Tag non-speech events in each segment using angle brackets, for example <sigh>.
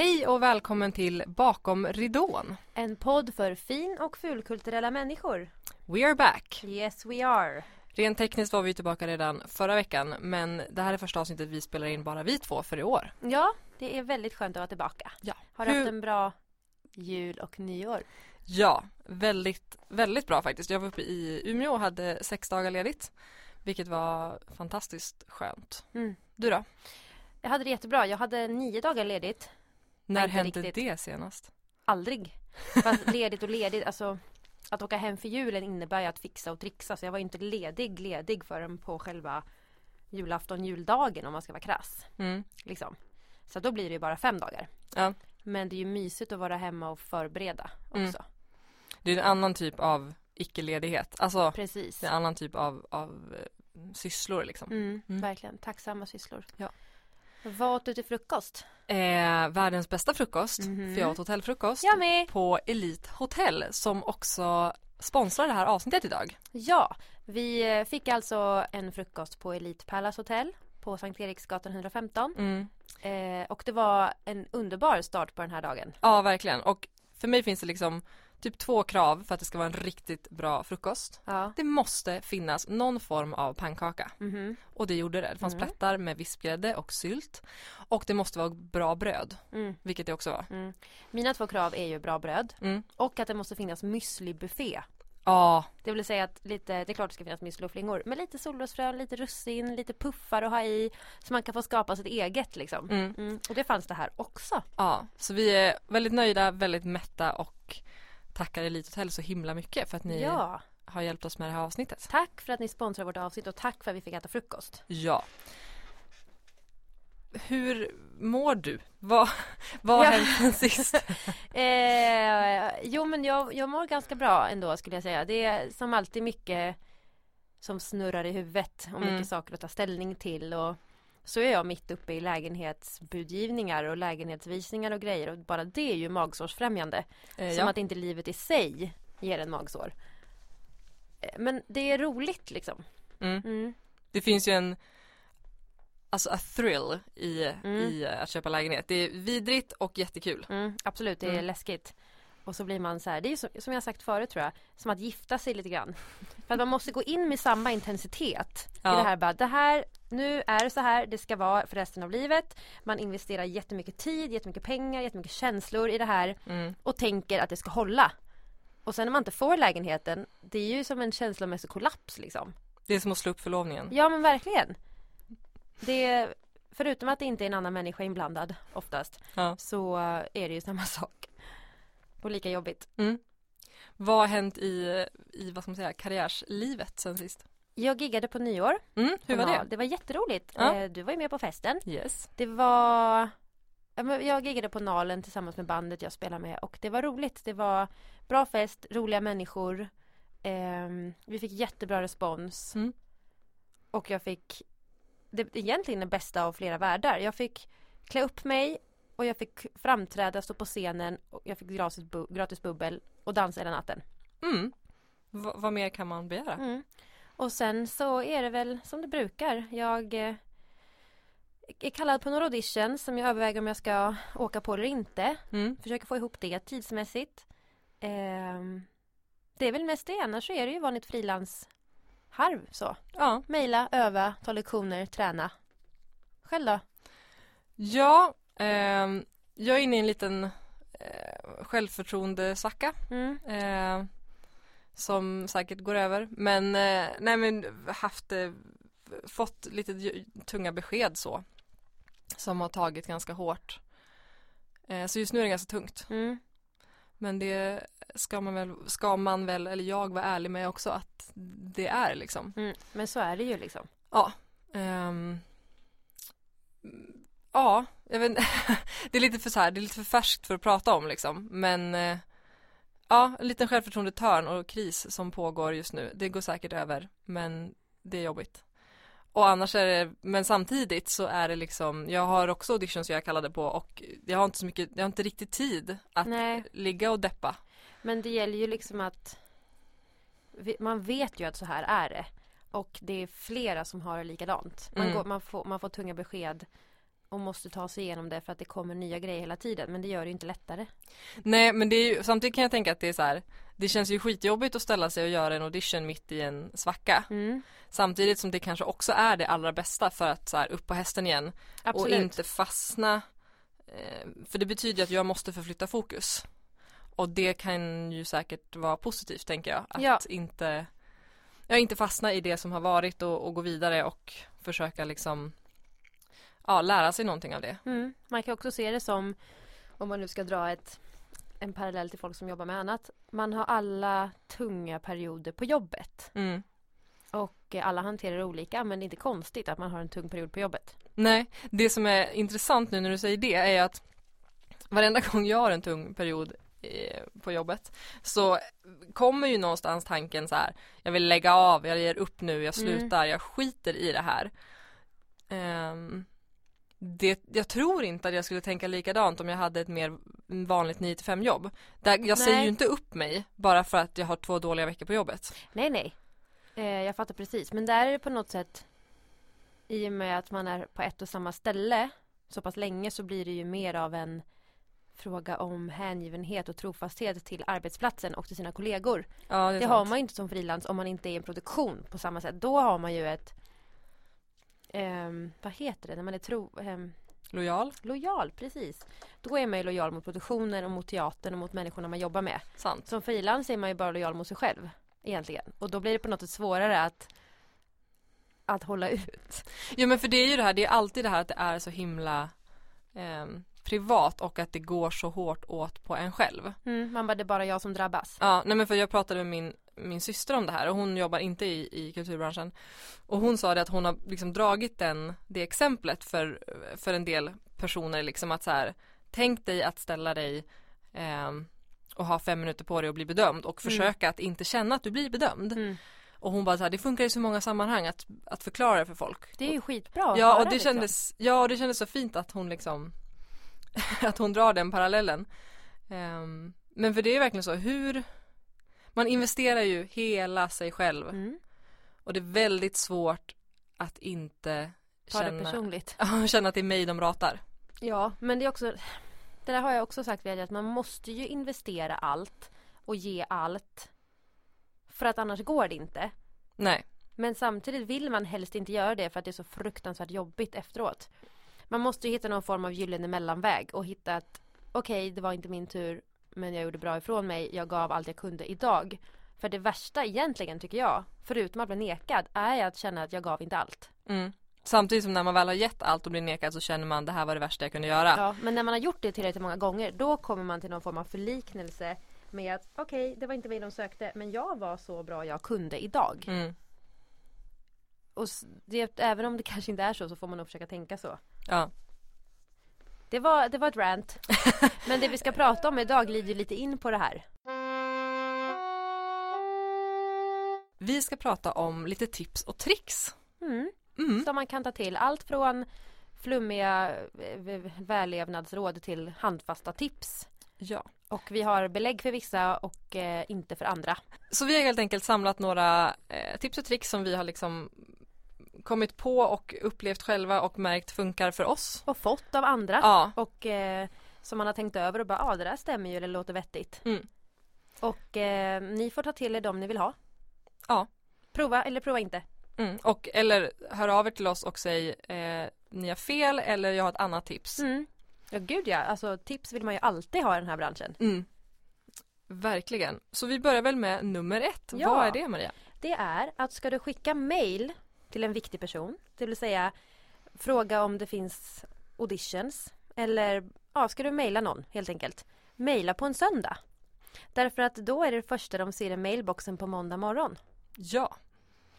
Hej och välkommen till Bakom ridån. En podd för fin och fulkulturella människor. We are back. Yes we are. Rent tekniskt var vi tillbaka redan förra veckan men det här är första avsnittet vi spelar in bara vi två för i år. Ja, det är väldigt skönt att vara tillbaka. Ja. Har du Hur- haft en bra jul och nyår? Ja, väldigt, väldigt bra faktiskt. Jag var uppe i Umeå och hade sex dagar ledigt. Vilket var fantastiskt skönt. Mm. Du då? Jag hade det jättebra. Jag hade nio dagar ledigt. När hände riktigt. det senast? Aldrig. Fast ledigt och ledigt, alltså att åka hem för julen innebär ju att fixa och trixa så jag var ju inte ledig ledig förrän på själva julafton, juldagen om man ska vara krass. Mm. Liksom. Så då blir det ju bara fem dagar. Ja. Men det är ju mysigt att vara hemma och förbereda Mm. också. Det är en annan typ av icke-ledighet. Alltså, Precis. det är en annan typ av, av eh, sysslor liksom. Mm, Mm. Verkligen. Tacksamma sysslor. Ja. Vad åt du till frukost? Eh, världens bästa frukost, Mhm. för jag åt hotellfrukost. Med! på Elite Hotel som också sponsrar det här avsnittet idag. Ja, vi eh, fick alltså en frukost på Elite Palace Hotel på Sankt Eriksgatan 115. Mm. Eh, och det var en underbar start på den här dagen. Ja, verkligen. Och för mig finns det liksom typ två krav för att det ska vara en riktigt bra frukost. Ja. Det måste finnas någon form av pannkaka. Mhm. Och det gjorde det. Det fanns Mm. plättar med vispgrädde och sylt. Och det måste vara bra bröd, Mm. vilket det också var. Mm. Mina två krav är ju bra bröd Mm. och att det måste finnas müslibuffé. Ja, Det vill säga att lite, det är klart det ska finnas müsli och flingor, men lite solrosfrön, lite russin, lite puffar att ha i så man kan få skapa sitt eget liksom. mm. Mm. Och det fanns det här också. ja. Så vi är väldigt nöjda, väldigt mätta och tackar Elite Hotel så himla mycket för att ni Ja, har hjälpt oss med det här avsnittet. tack för att ni sponsrar vårt avsnitt och tack för att vi fick äta frukost. Ja. Hur mår du? Vad, vad har Ja. hänt sen sist? <laughs> Eh, jo men jag, jag mår ganska bra ändå skulle jag säga. Det är som alltid mycket som snurrar i huvudet och mycket Mm. saker att ta ställning till och så är jag mitt uppe i lägenhetsbudgivningar och lägenhetsvisningar och grejer och bara det är ju magsårsfrämjande. Eh, Som ja. att inte livet i sig ger en magsår. Eh, Men det är roligt liksom. mm. Mm. Det finns ju en Alltså a thrill i, Mm. i att köpa lägenhet. Det är vidrigt och jättekul. Mm, absolut, det är Mm. läskigt. Och så blir man så här, det är ju som, som jag sagt förut tror jag, som att gifta sig lite grann. För att man måste gå in med samma intensitet Ja. i det här bara, det här, nu är det så här det ska vara för resten av livet. Man investerar jättemycket tid, jättemycket pengar, jättemycket känslor i det här Mm. och tänker att det ska hålla. Och sen när man inte får lägenheten, det är ju som en känslomässig kollaps liksom. Det är som att slå upp förlovningen. Ja men verkligen. Det förutom att det inte är en annan människa inblandad oftast, Ja. så är det ju samma sak. Och lika jobbigt. Mm. Vad har hänt i, i vad ska man säga, karriärslivet sen sist? Jag giggade på nyår. Mm, hur var det? Det var jätteroligt. Ja. Eh, Du var ju med på festen. Yes. Det var Jag giggade på Nalen tillsammans med bandet jag spelar med och det var roligt. Det var bra fest, roliga människor. Ehm, vi fick jättebra respons. Mm. Och jag fick det, egentligen det bästa av flera världar. Jag fick klä upp mig och jag fick framträda, stå på scenen och jag fick gratis, bu- gratis bubbel och dansa hela natten. Mm. V- vad mer kan man begära? Mm. Och sen så är det väl som det brukar. Jag eh, är kallad på några auditions som jag överväger om jag ska åka på eller inte. Mm. Försöker få ihop det tidsmässigt. Ehm, det är väl mest det. Annars så är det ju vanligt frilansharv så. Ja. Mejla, öva, ta lektioner, träna. Själv då? Ja, ehm, jag är inne i en liten eh, självförtroendesvacka. Mm. Eh, som säkert går över. Men, eh, nej men haft, eh, fått lite tunga besked så. Som har tagit ganska hårt. Eh, så just nu är det ganska tungt. Mm. Men det ska man väl, ska man väl, eller jag vara ärlig med också att det är liksom. Mm. Men så är det ju liksom. Ja. ehm, ja, jag vet. <laughs> Det är lite för så här, det är lite för färskt för att prata om liksom. Men eh, ja, en liten självförtroendetörn och kris som pågår just nu. Det går säkert över, men det är jobbigt. Och annars är det, men samtidigt så är det liksom, jag har också auditions jag kallade på och jag har inte så mycket, jag har inte riktigt tid att Nej. ligga och deppa. Men det gäller ju liksom att man vet ju att så här är det. Och det är flera som har det likadant. Man, Mm. går, man, får, man får tunga besked och måste ta sig igenom det för att det kommer nya grejer hela tiden men det gör det ju inte lättare. Nej men det är ju, samtidigt kan jag tänka att det är så här, det känns ju skitjobbigt att ställa sig och göra en audition mitt i en svacka. Mm. Samtidigt som det kanske också är det allra bästa för att så här, upp på hästen igen Absolut. och inte fastna. Eh, för det betyder ju att jag måste förflytta fokus. Och det kan ju säkert vara positivt tänker jag. Att Ja. inte, ja, inte fastna i det som har varit och, och gå vidare och försöka liksom ja, lära sig någonting av det. Mm. Man kan också se det som, om man nu ska dra ett, en parallell till folk som jobbar med annat. Man har alla tunga perioder på jobbet. Mm. Och alla hanterar olika men det är inte konstigt att man har en tung period på jobbet. Nej, det som är intressant nu när du säger det är att varenda gång jag har en tung period eh, på jobbet så kommer ju någonstans tanken så här jag vill lägga av, jag ger upp nu, jag Mm. slutar, jag skiter i det här. Ehm, det, jag tror inte att jag skulle tänka likadant om jag hade ett mer vanligt 9 5 jobb. Där jag säger Nej. ju inte upp mig bara för att jag har två dåliga veckor på jobbet. Nej nej. Eh, jag fattar precis. Men där är det på något sätt i och med att man är på ett och samma ställe så pass länge så blir det ju mer av en fråga om hängivenhet och trofasthet till arbetsplatsen och till sina kollegor. Ja, det, Det har man ju inte som frilans om man inte är i en produktion på samma sätt. Då har man ju ett ehm, vad heter det när man är tro, ehm, Lojal, lojal, precis. Då är man ju lojal mot produktionen och mot teatern och mot människorna man jobbar med. sant. Som frilans är man ju bara lojal mot sig själv egentligen. Och då blir det på något sätt svårare att att hålla ut. Jo men för det är ju det här, det är alltid det här att det är så himla ehm, privat och att det går så hårt åt på en själv. Mm, man bara, det är bara jag som drabbas. Ja, nej men för jag pratade med min, min syster om det här och hon jobbar inte i, i kulturbranschen. Och hon sa det att hon har liksom dragit den, det exemplet för, för en del personer liksom att så här, tänk dig att ställa dig ehm, och ha fem minuter på dig och bli bedömd och Mm. försöka att inte känna att du blir bedömd. Mm. Och hon bara så här, det funkar i så många sammanhang att, att förklara det för folk. Det är ju skitbra Ja och det liksom. kändes, ja och det kändes så fint att hon liksom <laughs> Att hon drar den parallellen Ehm, Men för det är verkligen så, hur Man investerar ju hela sig själv Mm. och det är väldigt svårt att inte Ta det känna, personligt. <laughs> Ja, känna att det är mig de ratar Ja, men det är också Det där har jag också sagt att man måste ju investera allt och ge allt. För att annars går det inte. Nej, Men samtidigt vill man helst inte göra det för att det är så fruktansvärt jobbigt efteråt. Man måste ju hitta någon form av gyllene mellanväg och hitta att okej, det var inte min tur men jag gjorde bra ifrån mig. Jag gav allt jag kunde idag. För det värsta egentligen tycker jag, förutom att bli nekad, är att känna att jag gav inte allt. mm. Samtidigt som när man väl har gett allt och blir nekad så känner man det här var det värsta jag kunde göra Ja, men när man har gjort det tillräckligt många gånger då kommer man till någon form av förliknelse med att okej, det var inte mig de sökte men jag var så bra jag kunde idag. mm. Och det, även om det kanske inte är så så får man nog försöka tänka så. Ja, Det var, det var ett rant. <laughs> Men det vi ska prata om idag glider lite in på det här. vi ska prata om lite tips och tricks Mm. mm. Som man kan ta till. Allt från flummiga eh, vällevnadsråd till handfasta tips. Ja Och vi har belägg för vissa och eh, inte för andra. Så vi har helt enkelt samlat några eh, tips och tricks som vi har liksom kommit på och upplevt själva och märkt funkar för oss. Och fått av andra. Ja, Och eh, som man har tänkt över och bara, ja ah, det där stämmer ju eller låter vettigt. Mm. Och eh, ni får ta till er dem ni vill ha. Ja. Prova eller prova inte. mm. och eller hör av er till oss och säg eh, ni har fel eller jag har ett annat tips. Mm. Ja gud ja, alltså tips vill man ju alltid ha i den här branschen. Mm. Verkligen. Så vi börjar väl med nummer ett. Ja. Vad är det Maria? Det är att ska du skicka mail till en viktig person, det vill säga fråga om det finns auditions eller ja, ska du mejla någon helt enkelt. Mejla på en söndag. Därför att då är det första de ser i mailboxen på måndag morgon. Ja.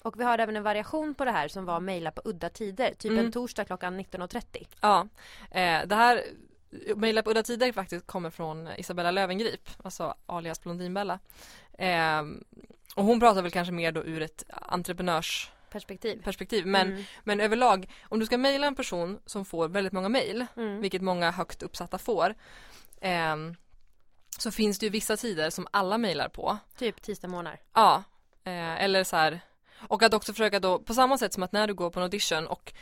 Och vi har även en variation på det här som var mejla på udda tider, typ Mm. en torsdag klockan 19.30. Ja. Eh, det här Mejla på udda tider faktiskt kommer från Isabella Lövengrip, alltså alias Blondinbella. Eh, och hon pratar väl kanske mer då ur ett entreprenörs Perspektiv. perspektiv. Men, Mm. men överlag, om du ska mejla en person som får väldigt många mejl, Mm. vilket många högt uppsatta får, ehm, så finns det ju vissa tider som alla mejlar på. Typ tisdag morgnar. Ja, eh, eller så här. Och att också försöka då, på samma sätt som att när du går på en audition och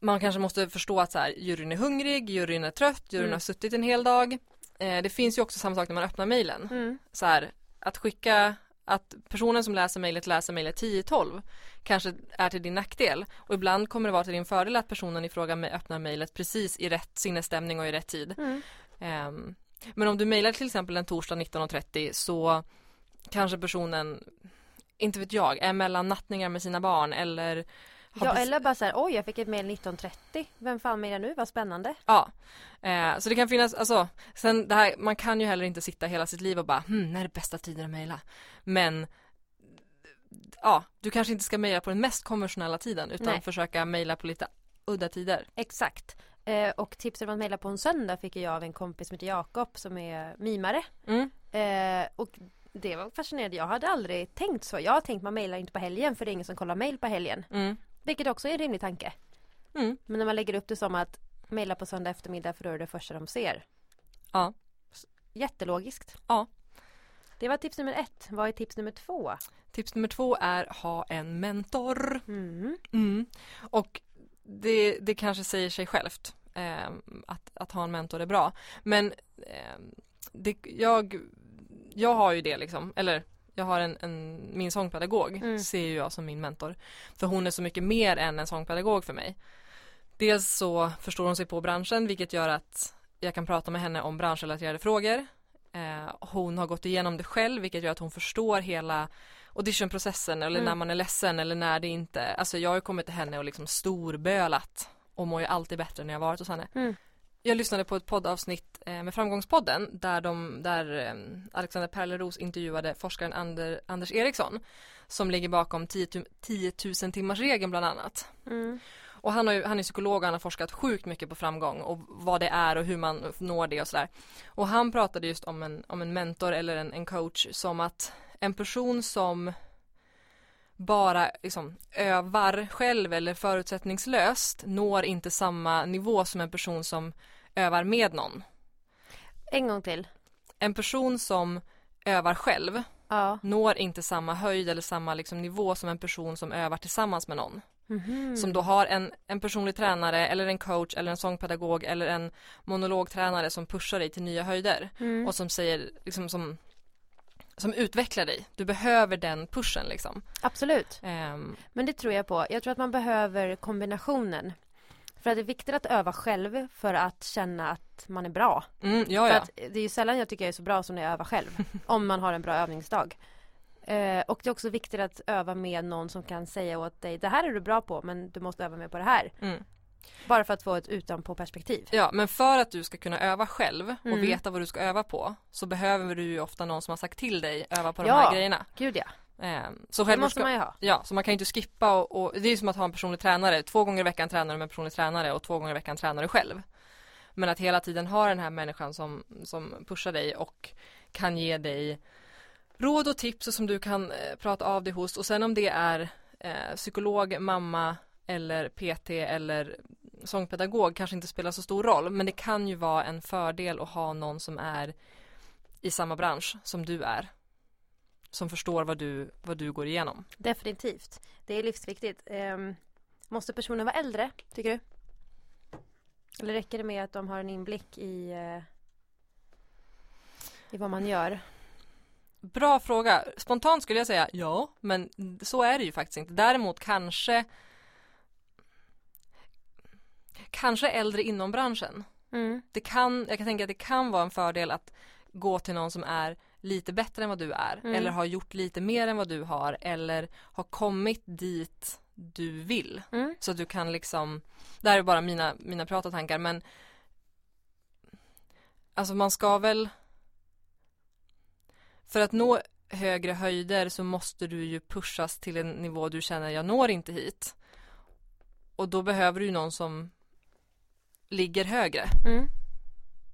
man kanske måste förstå att så här, juryn är hungrig, juryn är trött, juryn Mm. har suttit en hel dag. Eh, det finns ju också samma sak när man öppnar mejlen. Mm. Så här, att skicka att personen som läser mejlet läser mejlet 10-12 kanske är till din nackdel och ibland kommer det vara till din fördel att personen i fråga öppnar mejlet precis i rätt sinnesstämning och i rätt tid. Mm. Ehm, men om du mejlar till exempel en torsdag 19.30 så kanske personen, inte vet jag, är mellan nattningar med sina barn eller Ja eller bara så här, oj jag fick ett mejl 19.30 Vem fan mejlar nu, vad spännande. Ja, eh, så det kan finnas, alltså, sen det här, man kan ju heller inte sitta hela sitt liv och bara, hmm, när är det bästa tiden att mejla? Men, ja, du kanske inte ska mejla på den mest konventionella tiden utan Nej. försöka mejla på lite udda tider. Exakt. Eh, Och tipset om att mejla på en söndag fick jag av en kompis som heter Jakob som är mimare. Mm, eh, Och det var fascinerande, jag hade aldrig tänkt så. Jag har tänkt man mejlar inte på helgen för det är ingen som kollar mejl på helgen. Mm, Vilket också är en rimlig tanke mm, Men när man lägger upp det som att mejla på söndag eftermiddag för då är det första de ser ja, Jättelogiskt Ja. Det var tips nummer ett, vad är tips nummer två? tips nummer två är ha en mentor. Mm. Mm. Och det, det kanske säger sig självt eh, att, att ha en mentor är bra. Men eh, det, jag, jag har ju det liksom, eller jag har en, en min sångpedagog Mm. ser jag som min mentor. För hon är så mycket mer än en sångpedagog för mig. Dels så förstår hon sig på branschen vilket gör att jag kan prata med henne om branschrelaterade frågor. Eh, hon har gått igenom det själv vilket gör att hon förstår hela auditionprocessen eller Mm. när man är ledsen eller när det inte, alltså jag har kommit till henne och liksom storbölat och mår ju alltid bättre när jag varit hos henne. Mm. Jag lyssnade på ett poddavsnitt eh, med Framgångspodden där, de, där eh, Alexander Perleros intervjuade forskaren Ander, Anders Eriksson som ligger bakom 10, tu- 10 000 timmars regeln bland annat. Mm. Och han, har han är psykolog och han har forskat sjukt mycket på framgång och vad det är och hur man når det och sådär. Och han pratade just om en, om en mentor eller en, en coach som att en person som bara liksom övar själv eller förutsättningslöst når inte samma nivå som en person som övar med någon. En gång till En person som övar själv Ja når inte samma höjd eller samma liksom nivå som en person som övar tillsammans med någon. Mhm. Som då har en, en personlig tränare eller en coach eller en sångpedagog eller en monologtränare som pushar dig till nya höjder mm. och som säger liksom som som utvecklar dig. Du behöver den pushen liksom. Absolut Ehm, Men det tror jag på. Jag tror att man behöver kombinationen. För att det är viktigt att öva själv för att känna att man är bra. mm, ja, För ja. att det är ju sällan jag tycker jag är så bra som när jag övar själv. <laughs> om man har en bra övningsdag. Eh, och det är också viktigt att öva med någon som kan säga åt dig det här är du bra på men du måste öva mer på det här. Mm. Bara för att få ett utanpå perspektiv. Ja, men för att du ska kunna öva själv och Mm. veta vad du ska öva på så behöver du ju ofta någon som har sagt till dig öva på de Ja. här grejerna. Gud ja. Ehm, så Det måste man ju ha. Ja, så man kan ju inte skippa och, och det är som att ha en personlig tränare. Två gånger i veckan tränar du med en personlig tränare och två gånger i veckan tränar du själv. Men att hela tiden ha den här människan som, som pushar dig och kan ge dig råd och tips som du kan eh, prata av dig hos och sen om det är eh, psykolog, mamma eller PT eller sångpedagog kanske inte spelar så stor roll men det kan ju vara en fördel att ha någon som är i samma bransch som du är. Som förstår vad du, vad du går igenom. Definitivt. Det är livsviktigt. Ehm, måste personen vara äldre, tycker du? Eller räcker det med att de har en inblick i, eh, i vad man gör? Bra fråga. Spontant skulle jag säga ja, men så är det ju faktiskt inte. Däremot kanske kanske äldre inom branschen. Mm. Det kan, jag kan tänka att det kan vara en fördel att gå till någon som är lite bättre än vad du är Mm. eller har gjort lite mer än vad du har eller har kommit dit du vill. Mm. Så du kan liksom, det här är bara mina, mina prat och tankar men Alltså man ska väl För att nå högre höjder så måste du ju pushas till en nivå du känner jag når inte hit. Och då behöver du någon som ligger högre Mm.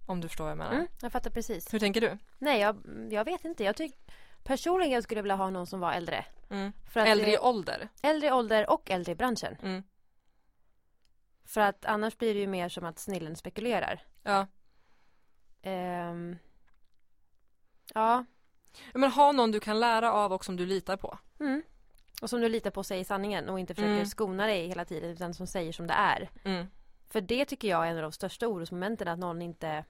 Om du förstår vad jag menar. Mm. Jag fattar precis. Hur tänker du? Nej, jag, jag vet inte. Jag tycker personligen skulle jag vilja ha någon som var äldre. Mm. Äldre i ålder. äldre i ålder och äldre i branschen. Mm. För att annars blir det ju mer som att snillen spekulerar. Ja. Ehm, ja. Men ha någon du kan lära av och som du litar på. Mm. Och som du litar på säger sanningen och inte försöker Mm. skona dig hela tiden utan som säger som det är. För det tycker jag är en av de största orosmomenten att någon inte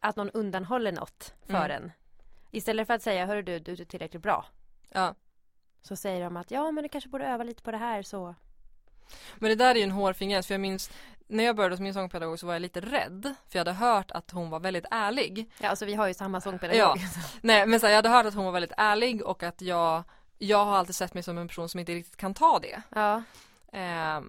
att någon undanhåller något för Mm. en. Istället för att säga, hörru du, du är tillräckligt bra. Ja. Så säger de att ja men du kanske borde öva lite på det här så. Men det där är ju en hårfin gräns för jag minns när jag började som min sångpedagog så var jag lite rädd för jag hade hört att hon var väldigt ärlig. Ja alltså vi har ju samma sångpedagog. Ja. <laughs> Nej men så här, jag hade hört att hon var väldigt ärlig och att jag jag har alltid sett mig som en person som inte riktigt kan ta det. ja. Eh,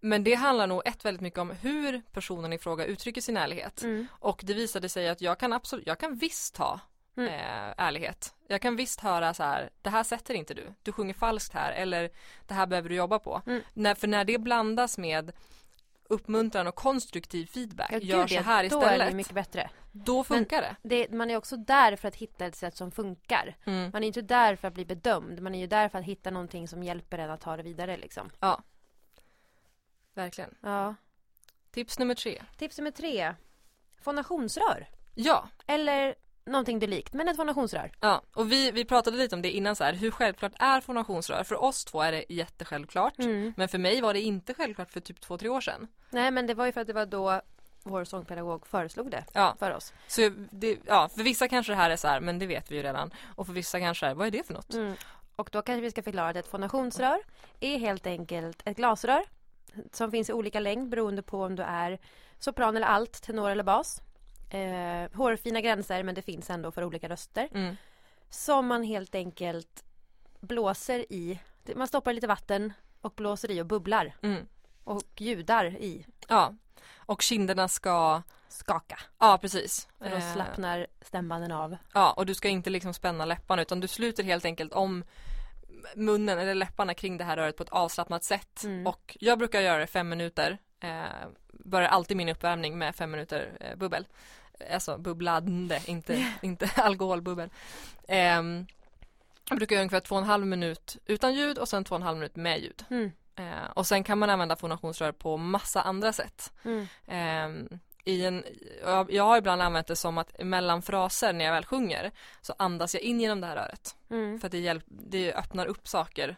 men det handlar nog ett väldigt mycket om hur personen i fråga uttrycker sin ärlighet. Mm. Och det visade sig att jag kan absolut, jag kan visst ha Mm. eh, ärlighet. Jag kan visst höra så här, det här sätter inte du, du sjunger falskt här eller det här behöver du jobba på. Mm. När, för när det blandas med uppmuntran och konstruktiv feedback, Ja, gör så ja, här Då är det istället, mycket bättre. då funkar det. Det, man är också där för att hitta ett sätt som funkar. Mm. Man är inte där för att bli bedömd. Man är ju där för att hitta någonting som hjälper en att ta det vidare liksom. Verkligen. Ja. Tips nummer tre. Tips nummer tre. Fonationsrör. Ja, Eller någonting likt, men ett fonationsrör. ja. och vi, vi pratade lite om det innan så här, hur självklart är fonationsrör? För oss två är det jättesjälvklart. Mm. Men för mig var det inte självklart för typ två, tre år sedan. Nej men det var ju för att det var då vår sångpedagog föreslog det Ja, för oss. så det, ja, för vissa kanske det här är så här, men det vet vi ju redan. Och för vissa kanske det är, vad är det för något? Mm. Och då kanske vi ska förklara att ett fonationsrör är helt enkelt ett glasrör som finns i olika längd beroende på om du är sopran eller alt, tenor eller bas. Eh, hårfina gränser men det finns ändå för olika röster. Mm. Som man helt enkelt blåser i. Man stoppar lite vatten och blåser i och bubblar Mm. och ljudar i. Ja, och kinderna ska, Skaka. ja precis. För då Eh, slappnar stämbanden av. Ja, och du ska inte liksom spänna läpparna utan du sluter helt enkelt om munnen eller läpparna kring det här röret på ett avslappnat sätt. Mm. Och jag brukar göra det fem minuter. Eh, börjar alltid min uppvärmning med fem minuter eh, bubbel. Alltså bubblande, inte, <laughs> <laughs> inte alkoholbubbel. Ehm, jag brukar göra ungefär två och en halv minut utan ljud och sen två och en halv minut med ljud. Mm. Eh, och sen kan man använda fonationsrör på massa andra sätt. Mm. I en, jag, har ibland använt det som att mellan fraser när jag väl sjunger så andas jag in genom det här röret. Mm. För att det, hjälp, det öppnar upp saker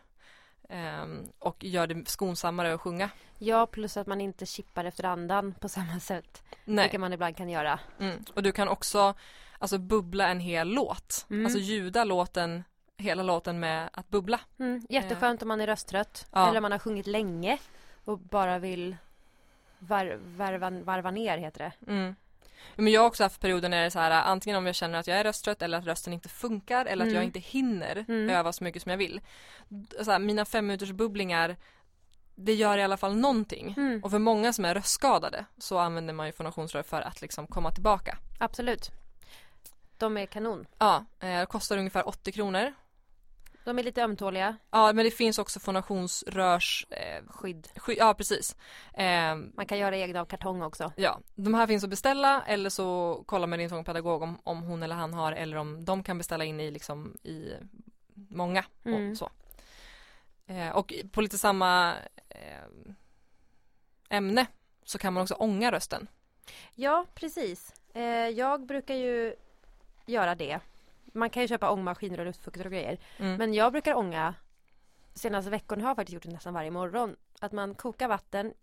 ehm, och gör det skonsammare att sjunga. Ja, plus att man inte chippar efter andan på samma sätt. Nej. Vilket man ibland kan göra. Mm. Och du kan också alltså bubbla en hel låt. Mm. Alltså ljuda låten, hela låten med att bubbla. Mm. Jätteskönt om man är rösttrött. Ja. Eller om man har sjungit länge och bara vill var, varva, varva ner heter det. Mm. Men jag har också haft perioder när det är så här antingen om jag känner att jag är rösttrött eller att rösten inte funkar eller att Mm. jag inte hinner Mm. öva så mycket som jag vill. Så här, mina fem minuters bubblingar det gör i alla fall någonting. Mm. Och för många som är röstskadade så använder man ju fonationsrör för att liksom komma tillbaka. Absolut. De är kanon. Ja, eh, kostar ungefär 80 kronor. De är lite ömtåliga. Ja, men det finns också fonationsrörs... Eh, Skydd. sky- ja, precis. Eh, Man kan göra egna av kartong också. ja, de här finns att beställa eller så kolla med din sångpedagog om, om hon eller han har eller om de kan beställa in i liksom i många Mm. och så. Eh, och på lite samma eh, ämne så kan man också ånga rösten. Ja, precis. Eh, jag brukar ju göra det. Man kan ju köpa ångmaskiner och luftfuktare och grejer. Mm. Men jag brukar ånga Senaste veckorna har jag faktiskt gjort det nästan varje morgon. Att man kokar vatten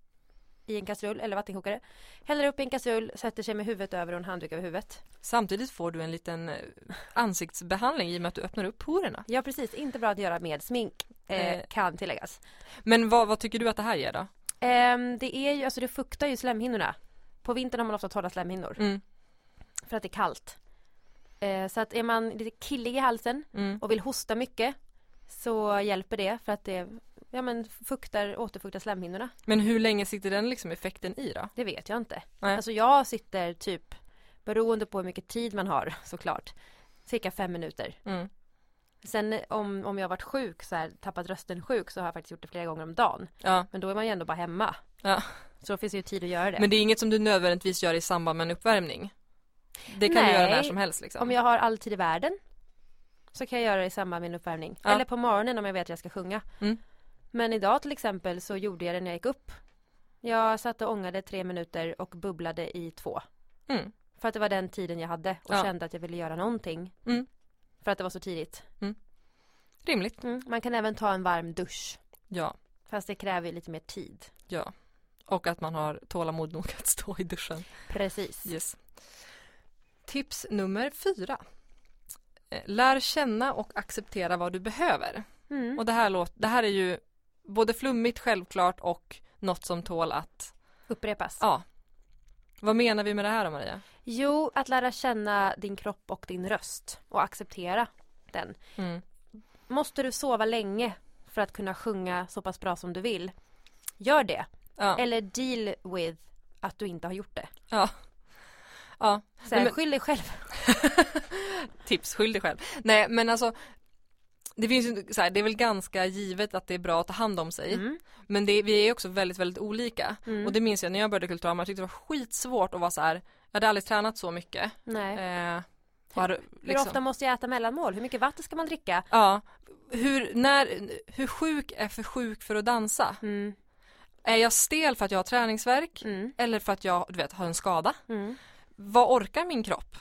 i en kastrull eller vattenkokare. Häller upp i en kastrull, sätter sig med huvudet över och en handduk över huvudet. Samtidigt får du en liten eh, ansiktsbehandling i och med att du öppnar upp porerna. Ja precis, inte bra att göra med smink. Eh, Eh. kan tilläggas. Men vad, vad tycker du att det här ger då? Ehm, det är ju, alltså det fuktar ju slemhinnorna. På vintern har man ofta torra slemhinnor. Mm. För att det är kallt. Eh, så att är man lite killig i halsen Mm. och vill hosta mycket så hjälper det för att det ja, men fuktar, återfuktar slemhinnorna. Men hur länge sitter den liksom effekten i då? Det vet jag inte. Nej. Alltså jag sitter typ beroende på hur mycket tid man har <laughs> såklart. Cirka fem minuter. Mm. Sen om, om jag har varit sjuk, så här, tappat rösten sjuk så har jag faktiskt gjort det flera gånger om dagen. Ja. Men då är man ju ändå bara hemma. Ja. Så då finns det ju tid att göra det. Men det är inget som du nödvändigtvis gör i samband med en uppvärmning? Det kan Nej. du göra när som helst liksom? Om jag har all tid i världen så kan jag göra det i samband med en uppvärmning. Ja. Eller på morgonen om jag vet att jag ska sjunga. Mm. Men idag till exempel så gjorde jag det när jag gick upp. Jag satt och ångade tre minuter och bubblade i två. Mm. För att det var den tiden jag hade och Ja. kände att jag ville göra någonting. Mm. För att det var så tidigt. rimligt. Mm. Man kan även ta en varm dusch. Ja, Fast det kräver lite mer tid. ja. Och att man har tålamod nog att stå i duschen. Precis. Yes. Tips nummer fyra. Eh, Lär känna och acceptera vad du behöver. Mm. Och det här, låt, det här är ju både flummigt, självklart och något som tål att, Upprepas. ja. Vad menar vi med det här då Maria? Jo, att lära känna din kropp och din röst och acceptera den. Mm. Måste du sova länge för att kunna sjunga så pass bra som du vill? Gör det. Ja. Eller deal with att du inte har gjort det. ja. Ja, Så här, men- Skyll dig själv. <laughs> tips, skyll dig själv. Nej men alltså det finns ju så här, det är väl ganska givet att det är bra att ta hand om sig. Mm. Men det, vi är också väldigt, väldigt olika. Mm. Och det minns jag när jag började kulturama, jag tyckte det var skitsvårt att vara så här. jag hade aldrig tränat så mycket. Nej. Eh, hade, Hur liksom, ofta måste jag äta mellanmål? Hur mycket vatten ska man dricka? Ja. Hur, när, hur sjuk är för sjuk för att dansa? Mm. Är jag stel för att jag har träningsverk? Mm. Eller för att jag, du vet, har en skada? Vad orkar min kropp?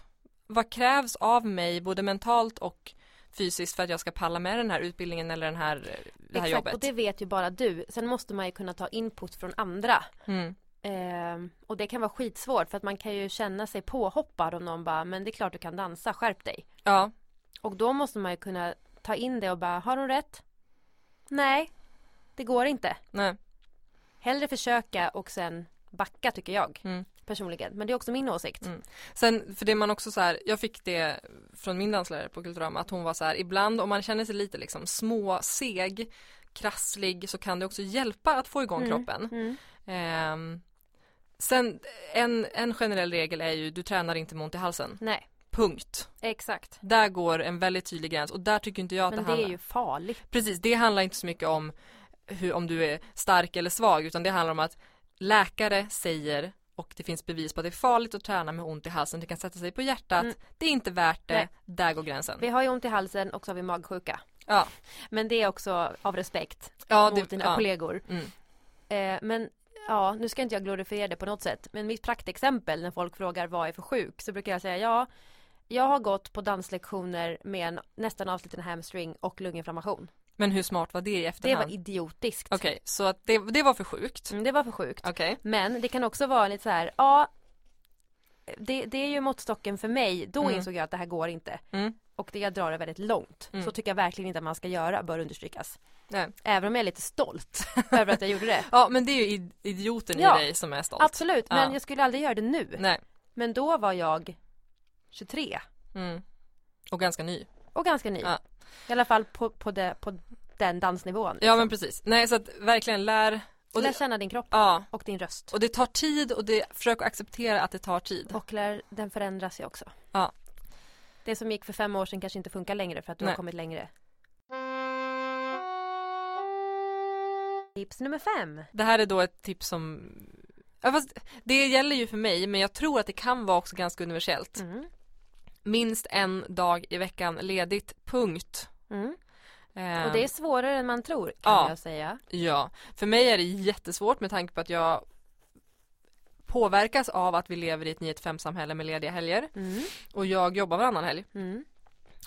Vad krävs av mig både mentalt och fysiskt för att jag ska palla med den här utbildningen eller den här, det här Exakt, jobbet? och det vet ju bara du. Sen måste man ju kunna ta input från andra. Mm. Ehm, och det kan vara skitsvårt för att man kan ju känna sig påhoppad om någon bara, men det är klart du kan dansa, skärp dig. Ja, Och då måste man ju kunna ta in det och bara, har hon rätt? Nej, det går inte. nej. Hellre försöka och sen backa tycker jag Mm. Personligen. Men det är också min åsikt. Mm. Sen, för det man också så här, jag fick det från min danslärare på Kulturama att hon var så här, ibland om man känner sig lite liksom små, seg, krasslig så kan det också hjälpa att få igång Mm. kroppen. Mm. Ehm, sen en, en generell regel är ju, du tränar inte med ont i halsen. Nej, Punkt. exakt. Där går en väldigt tydlig gräns och där tycker inte jag att Men det det är handlar ju farligt. Precis, det handlar inte så mycket om hur, om du är stark eller svag utan det handlar om att läkare säger och det finns bevis på att det är farligt att träna med ont i halsen, det kan sätta sig på hjärtat, Mm. det är inte värt det, Nej. där går gränsen. Vi har ju ont i halsen och så har vi magsjuka. Ja, Men det är också av respekt ja, mot det, dina ja. kollegor. Mm. Eh, men ja, nu ska inte jag glorifiera det på något sätt. Men mitt praktexempel när folk frågar vad jag är för sjuk så brukar jag säga ja, jag har gått på danslektioner med en nästan avsluten hamstring och lunginflammation. Men hur smart var det i Det efterhand? var idiotiskt. Okej, så att det, det var för sjukt. Mm, det var för sjukt. Okej. Men det kan också vara lite så här, ja, det, det är ju måttstocken för mig. Då Mm. insåg jag att det här går inte. Mm. Och det jag drar det väldigt långt. Mm. Så tycker jag verkligen inte att man ska göra, bör understrykas. Nej. Även om jag är lite stolt <laughs> över att jag gjorde det. Ja, men det är ju id- idioten Ja, i dig som är stolt. Absolut, men Ja. jag skulle aldrig göra det nu. Nej. Men då var jag 23 Mm. Och ganska ny. Och ganska ny. Ja. I alla fall på, på, det, på den dansnivån. Ja men precis. Nej så att verkligen lär. Och Lär det, känna din kropp ja. och din röst. Och det tar tid och det, försök att acceptera att det tar tid. Och lär, den förändras ju också. Ja. Det som gick för fem år sedan kanske inte funkar längre för att du Nej. har kommit längre. Tips nummer fem. Det här är då ett tips som ja, fast Det gäller ju för mig men jag tror att det kan vara också ganska universellt. Mm. Minst en dag i veckan ledigt, punkt. Mm. Eh, Och det är svårare än man tror kan Ja. jag säga. Ja, för mig är det jättesvårt med tanke på att jag påverkas av att vi lever i ett 9-5 samhälle med lediga helger Mm. och jag jobbar varannan helg Mm.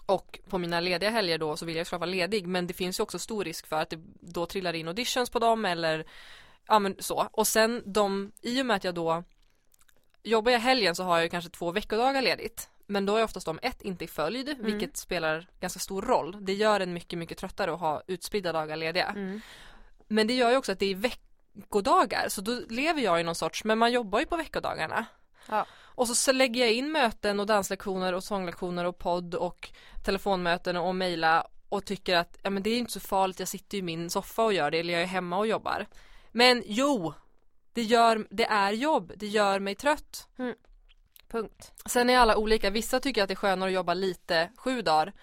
och på mina lediga helger då så vill jag såklart vara ledig men det finns ju också stor risk för att det då trillar in auditions på dem eller ja men så och sen de i och med att jag då jobbar jag helgen så har jag ju kanske två veckodagar ledigt men då är oftast de ett inte i följd Mm. vilket spelar ganska stor roll det gör en mycket mycket tröttare att ha utspridda dagar lediga Mm. men det gör ju också att det är veckodagar så då lever jag i någon sorts men man jobbar ju på veckodagarna Ja. och så, lägger jag in möten och danslektioner och sånglektioner och podd och telefonmöten och mejla och tycker att ja men det är inte så farligt, jag sitter i min soffa och gör det eller jag är hemma och jobbar. Men jo, det gör, det är jobb, det gör mig trött. Punkt. Sen är alla olika, vissa tycker att det är skönare att jobba lite sju dagar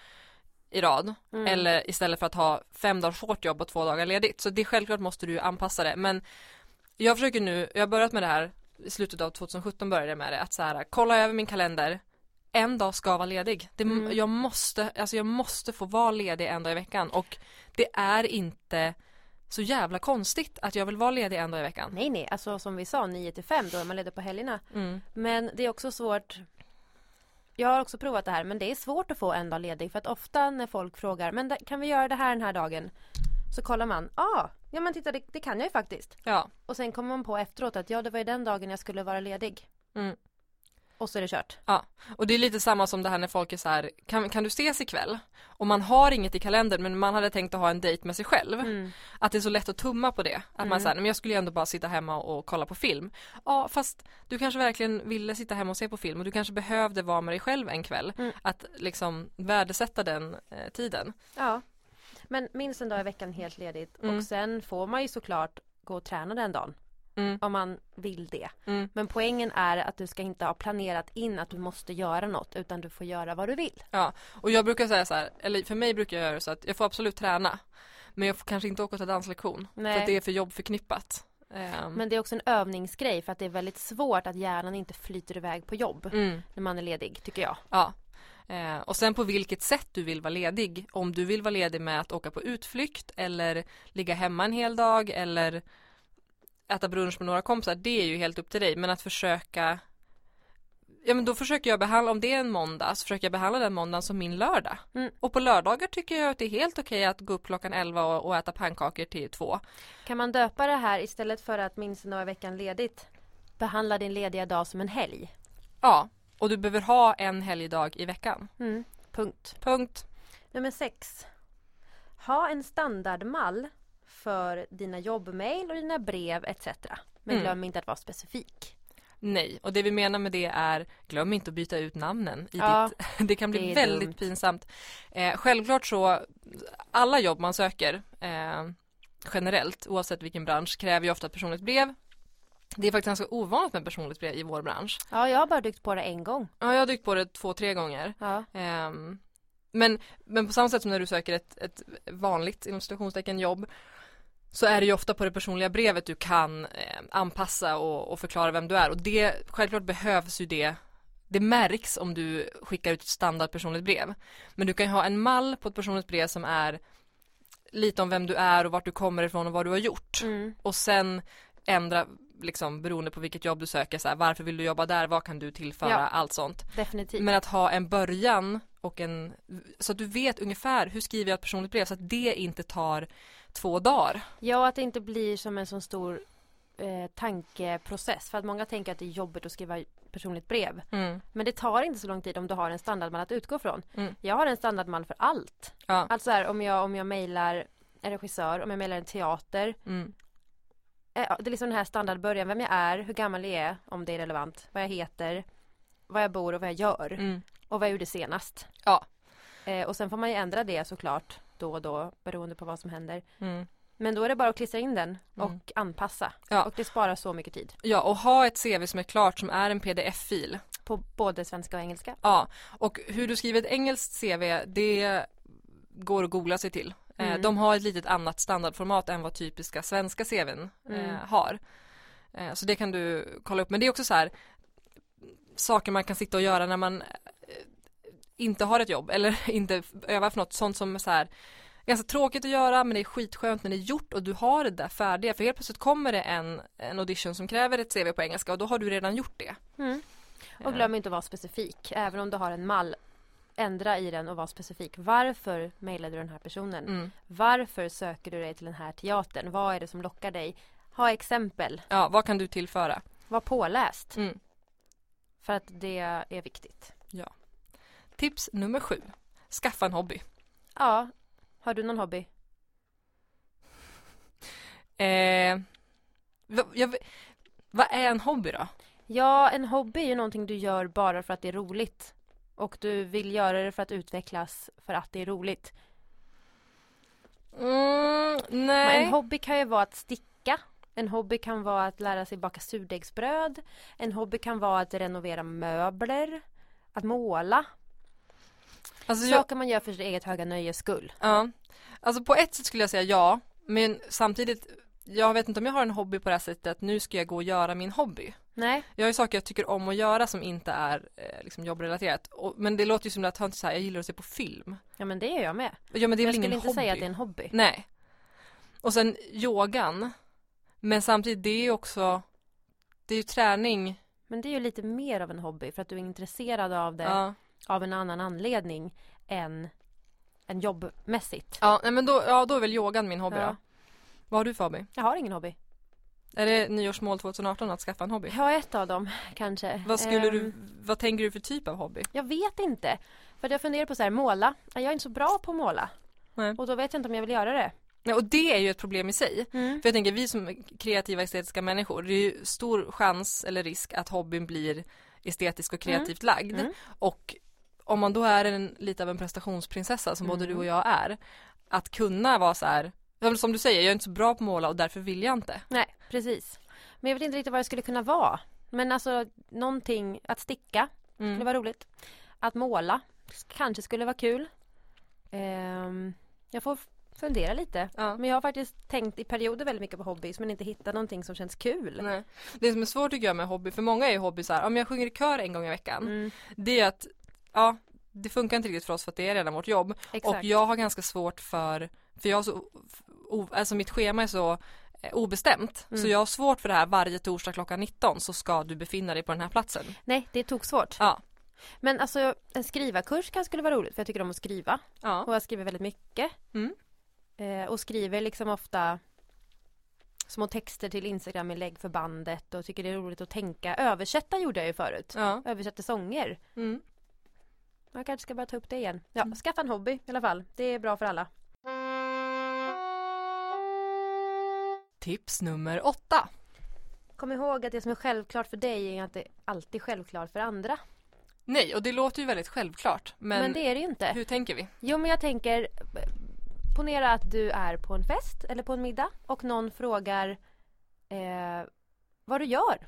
i rad Mm. eller istället för att ha fem dagars hårt jobb och två dagar ledigt. Så det är självklart måste du anpassa det men jag försöker nu, jag har börjat med det här i slutet av 2017 började jag med det att så här kolla över min kalender en dag ska vara ledig. Det, Mm. Jag måste, alltså jag måste få vara ledig en dag i veckan och det är inte så jävla konstigt att jag vill vara ledig en dag i veckan. Nej nej, alltså som vi sa 9 till 5 då är man ledig på helgerna. Mm. Men det är också svårt Jag har också provat det här men det är svårt att få en dag ledig för att ofta när folk frågar men kan vi göra det här den här dagen? Så kollar man, ah, ja men titta det, det kan jag ju faktiskt. Ja. Och sen kommer man på efteråt att ja det var ju den dagen jag skulle vara ledig. Mm. Och så är det kört. Ja, och det är lite samma som det här när folk är så här, kan, kan du ses ikväll? Och man har inget i kalendern men man hade tänkt att ha en dejt med sig själv. Mm. Att det är så lätt att tumma på det. Att man Mm. säger, men jag skulle ju ändå bara sitta hemma och kolla på film. Ja, fast du kanske verkligen ville sitta hemma och se på film och du kanske behövde vara med dig själv en kväll. Mm. Att liksom värdesätta den eh, tiden. Ja. Men minst en dag i veckan helt ledigt. Mm. Och sen får man ju såklart gå och träna den dagen. Mm. Om man vill det. Mm. Men poängen är att du ska inte ha planerat in att du måste göra något utan du får göra vad du vill. Ja, och jag brukar säga så här, eller för mig brukar jag göra så att jag får absolut träna. Men jag får kanske inte åka och ta danslektion. Nej. För att det är för jobbförknippat. Ehm, Men det är också en övningsgrej för att det är väldigt svårt att hjärnan inte flyter iväg på jobb mm. när man är ledig tycker jag. Ja. Eh, och sen på vilket sätt du vill vara ledig. Om du vill vara ledig med att åka på utflykt eller ligga hemma en hel dag eller äta brunch med några kompisar. Det är ju helt upp till dig. Men att försöka Ja men då försöker jag behandla, om det är en måndag så försöker jag behandla den måndagen som min lördag. Mm. Och på lördagar tycker jag att det är helt okej att gå upp klockan 11 och, och äta pannkakor till två. Kan man döpa det här istället för att minst i veckan ledigt behandla din lediga dag som en helg? Ja, och du behöver ha en helgdag i veckan. Mm. Punkt. Punkt. Nummer sex. Ha en standardmall för dina jobbmail och dina brev etc. Men Mm. glöm inte att vara specifik. Nej, och det vi menar med det är glöm inte att byta ut namnen i Ja, ditt, <laughs> det kan bli det väldigt dumt. pinsamt. Eh, självklart så, alla jobb man söker eh, generellt, oavsett vilken bransch, kräver ju ofta ett personligt brev. Det är faktiskt ganska ovanligt med personligt brev i vår bransch. Ja, jag har bara dykt på det en gång. Ja, jag har dykt på det två, tre gånger. Ja. Ehm, men, men på samma sätt som när du söker ett, ett vanligt, inom citationstecken, jobb så är det ju ofta på det personliga brevet du kan eh, anpassa och, och förklara vem du är och det, självklart behövs ju det det märks om du skickar ut ett standard personligt brev. Men du kan ju ha en mall på ett personligt brev som är lite om vem du är och vart du kommer ifrån och vad du har gjort. Mm. Och sen ändra liksom beroende på vilket jobb du söker så här, varför vill du jobba där, vad kan du tillföra, Ja. allt sånt. Definitivt. Men att ha en början och en, så att du vet ungefär hur skriver jag ett personligt brev så att det inte tar två dagar. Ja, att det inte blir som en sån stor eh, tankeprocess. För att många tänker att det är jobbigt att skriva personligt brev. Mm. Men det tar inte så lång tid om du har en standardmall att utgå från. Mm. Jag har en standardmall för allt. Ja. Alltså här, om jag, om jag mejlar en regissör, om jag mejlar en teater. Mm. Eh, det är liksom den här standardbörjan, vem jag är, hur gammal jag är, om det är relevant, vad jag heter, var jag bor och vad jag gör. Mm. Och vad jag gjorde senast. Ja. Eh, och sen får man ju ändra det såklart då och då beroende på vad som händer. Mm. Men då är det bara att klistra in den och Mm. anpassa. Ja. Och det sparar så mycket tid. ja, och ha ett CV som är klart som är en pdf-fil. På både svenska och engelska. Ja, och hur du skriver ett engelskt CV, det går att googla sig till. Eh, Mm. De har ett litet annat standardformat än vad typiska svenska CVn eh, Mm. har. Eh, så det kan du kolla upp. Men det är också så här saker man kan sitta och göra när man inte har ett jobb eller <laughs> inte övar för något. Sånt som är så här ganska tråkigt att göra men det är skitskönt när det är gjort och du har det där färdiga. För helt plötsligt kommer det en, en audition som kräver ett CV på engelska och då har du redan gjort det. Mm. Och glöm inte att vara specifik. Även om du har en mall. Ändra i den och vara specifik. Varför mejlade du den här personen? Mm. Varför söker du dig till den här teatern? Vad är det som lockar dig? Ha exempel. Ja, vad kan du tillföra? Var påläst. Mm. För att det är viktigt. Tips nummer sju. Skaffa en hobby. Ja. Har du någon hobby? <laughs> Eh, vad, jag, vad är en hobby då? Ja, en hobby är ju någonting du gör bara för att det är roligt. Och du vill göra det för att utvecklas för att det är roligt. Mm, Men nej. en hobby kan ju vara att sticka. En hobby kan vara att lära sig baka surdegsbröd. En hobby kan vara att renovera möbler. Att måla. Alltså, jag, Saker man gör för sitt eget höga nöjes skull. ja. alltså på ett sätt skulle jag säga ja. Men samtidigt, jag vet inte om jag har en hobby på det här sättet att nu ska jag gå och göra min hobby. Nej. Jag har ju saker jag tycker om att göra som inte är eh, liksom jobbrelaterat. Och, men det låter ju som att jag, så här, jag gillar att se på film. Ja men det gör jag med. Ja men det är jag skulle inte hobby? säga att det är en hobby. Nej. Och sen yogan. Men samtidigt, det är ju också, det är ju träning. Men det är ju lite mer av en hobby för att du är intresserad av det. Ja. Av en annan anledning än, än jobbmässigt. Ja, nej, men då, ja, då är väl yogan min hobby Ja. då. Vad har du för hobby? Jag har ingen hobby. Är det nyårsmål 2018 att skaffa en hobby? Jag har ett av dem kanske. Vad skulle du, Ehm, vad tänker du för typ av hobby? Jag vet inte. För att jag funderar på så här, måla. Jag är inte så bra på att måla. Nej. Och då vet jag inte om jag vill göra det. Nej, och det är ju ett problem i sig. Mm. För jag tänker vi som kreativa estetiska människor, det är ju stor chans eller risk att hobbyn blir estetisk och kreativt lagd. Mm. Och om man då är en, lite av en prestationsprinsessa som både Mm. du och jag är, att kunna vara så här, som du säger, jag är inte så bra på att måla och därför vill jag inte. Nej, precis. Men jag vet inte riktigt vad det skulle kunna vara. Men alltså någonting, att sticka skulle Mm. vara roligt. Att måla kanske skulle vara kul. Ehm, jag får fundera lite. Ja. Men jag har faktiskt tänkt i perioder väldigt mycket på hobbys men inte hittat någonting som känns kul. Nej. Det som är svårt tycker jag med hobby, för många är ju hobby så här, om jag sjunger i kör en gång i veckan, Mm, det är att, ja, det funkar inte riktigt för oss för att det är redan vårt jobb. exakt. Och jag har ganska svårt för, för jag så, o, alltså mitt schema är så eh, obestämt. Så Mm. jag har svårt för det här varje torsdag klockan 19 så ska du befinna dig på den här platsen. Nej, det tog svårt. Ja. Men alltså en skrivarkurs kanske skulle vara roligt för jag tycker om att skriva. Ja. Och jag skriver väldigt mycket. Mm. Eh, och skriver liksom ofta små texter till Instagram-inlägg för bandet och tycker det är roligt att tänka. Översätta gjorde jag ju förut. Ja. Översätter sånger. Mm. Jag kanske ska börja ta upp det igen. Ja, Mm. skaffa en hobby i alla fall. Det är bra för alla. Tips nummer åtta. Kom ihåg att det som är självklart för dig är inte alltid självklart för andra. Nej, och det låter ju väldigt självklart. Men, Men, det är det ju inte. hur tänker vi? Jo, men jag tänker Ponera att du är på en fest eller på en middag och någon frågar eh, vad du gör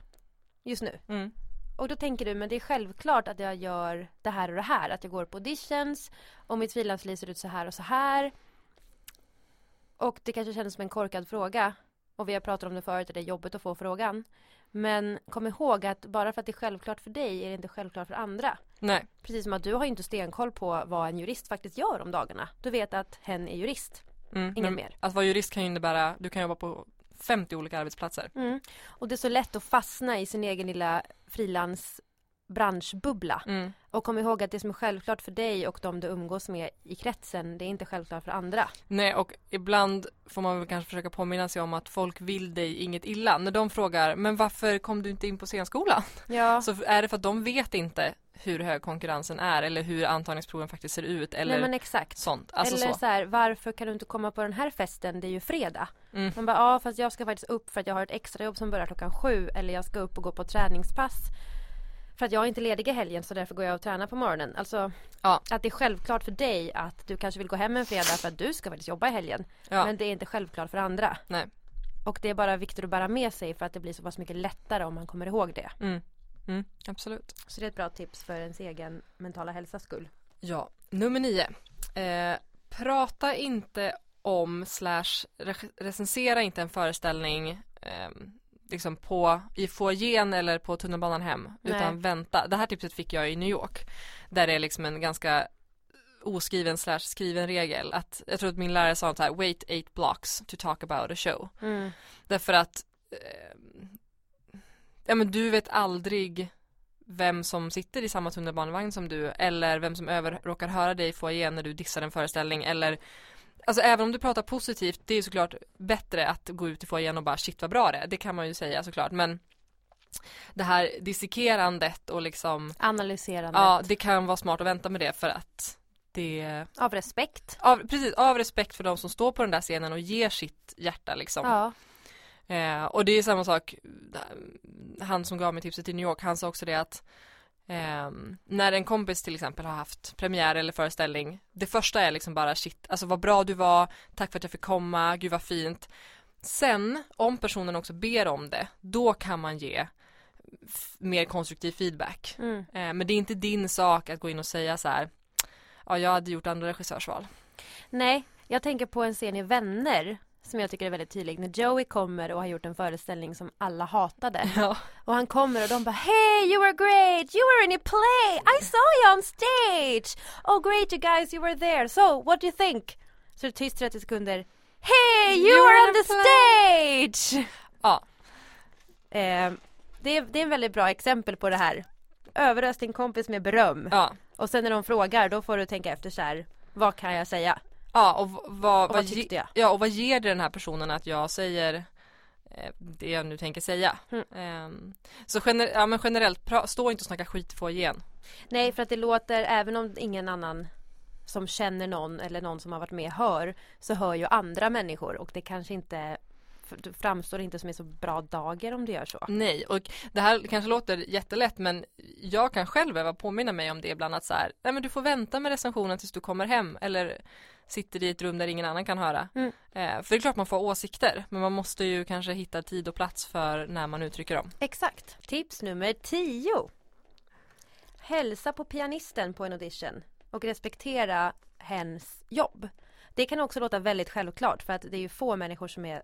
just nu. Mm. Och då tänker du, men det är självklart att jag gör det här och det här. Att jag går på auditions och mitt frilansliv ser ut så här och så här. Och det kanske känns som en korkad fråga. Och vi har pratat om det förut, att det är jobbigt att få frågan. Men kom ihåg att bara för att det är självklart för dig är det inte självklart för andra. Nej. Precis som att du har inte stenkoll på vad en jurist faktiskt gör om dagarna. Du vet att hen är jurist. Mm. Inget mer. Att vara jurist kan ju innebära, du kan jobba på 50 olika arbetsplatser. Mm. Och det är så lätt att fastna i sin egen lilla frilansbranschbubbla. Mm. Och kom ihåg att det som är självklart för dig och de du umgås med i kretsen, det är inte självklart för andra. Nej, och ibland får man väl kanske försöka påminna sig om att folk vill dig inget illa. När de frågar, men varför kom du inte in på scenskolan? Ja. Så är det för att de vet inte hur hög konkurrensen är eller hur antagningsproven faktiskt ser ut eller Nej exakt. sånt. Alltså Eller så. så här, varför kan du inte komma på den här festen? Det är ju fredag. Mm. Man bara, ja fast jag ska faktiskt upp för att jag har ett extrajobb som börjar klockan sju. Eller jag ska upp och gå på träningspass. För att jag är inte ledig i helgen så därför går jag och tränar på morgonen. Alltså Ja. att det är självklart för dig att du kanske vill gå hem en fredag för att du ska faktiskt jobba i helgen. Ja. Men det är inte självklart för andra. Nej. Och det är bara viktigt att bära med sig för att det blir så pass mycket lättare om man kommer ihåg det. Mm. Mm. Absolut. Så det är ett bra tips för ens egen mentala hälsas skull. Ja. Nummer nio. Eh, prata inte om slash re- recensera inte en föreställning eh, liksom på, i foajén eller på tunnelbanan hem. Nej. Utan vänta. Det här tipset fick jag i New York. Där det är liksom en ganska oskriven slash skriven regel. Att, jag tror att min lärare sa så här, wait eight blocks to talk about a show. Mm. Därför att eh, ja men du vet aldrig vem som sitter i samma tunnelbanevagn som du eller vem som över, råkar höra dig få igen när du dissar en föreställning eller Alltså även om du pratar positivt, det är såklart bättre att gå ut i foajén och bara shit vad bra det är. Det kan man ju säga såklart men Det här dissekerandet och liksom Analyserandet. Ja, det kan vara smart att vänta med det för att det Av respekt. av, precis, av respekt för de som står på den där scenen och ger sitt hjärta liksom. Ja. Eh, och det är samma sak, han som gav mig tipset i New York, han sa också det att eh, när en kompis till exempel har haft premiär eller föreställning, det första är liksom bara shit, alltså vad bra du var, tack för att jag fick komma, gud vad fint. Sen, om personen också ber om det, då kan man ge mer konstruktiv feedback. Mm. Eh, men det är inte din sak att gå in och säga så här, ja jag hade gjort andra regissörsval. Nej, jag tänker på en scen i Vänner som jag tycker är väldigt tydlig. När Joey kommer och har gjort en föreställning som alla hatade. Ja. Och han kommer och de bara Hey you were great! You were in a play! I saw you on stage! Oh great you guys you were there! So what do you think? Så det är tyst 30 sekunder Hey you, You were on the in stage! Ja. Eh, det, är, det är en väldigt bra exempel på det här. Överös din kompis med beröm. Ja, Och sen när de frågar då får du tänka efter så här, vad kan jag säga? Ja och vad, Och vad tyckte jag? Ja och vad ger det den här personen att jag säger eh, det jag nu tänker säga. Mm. Ehm, så gener- ja, men generellt, stå inte och snacka skit få igen. Nej för att det låter, även om ingen annan som känner någon eller någon som har varit med hör så hör ju andra människor och det kanske inte framstår inte som en så bra dager om du gör så. Nej och det här kanske låter jättelätt men jag kan själv behöva påminna mig om det ibland att så här, nej men du får vänta med recensionen tills du kommer hem eller sitter i ett rum där ingen annan kan höra. Mm. Eh, för det är klart man får åsikter men man måste ju kanske hitta tid och plats för när man uttrycker dem. Exakt. Tips nummer 10. Hälsa på pianisten på en audition och respektera hens jobb. Det kan också låta väldigt självklart för att det är ju få människor som är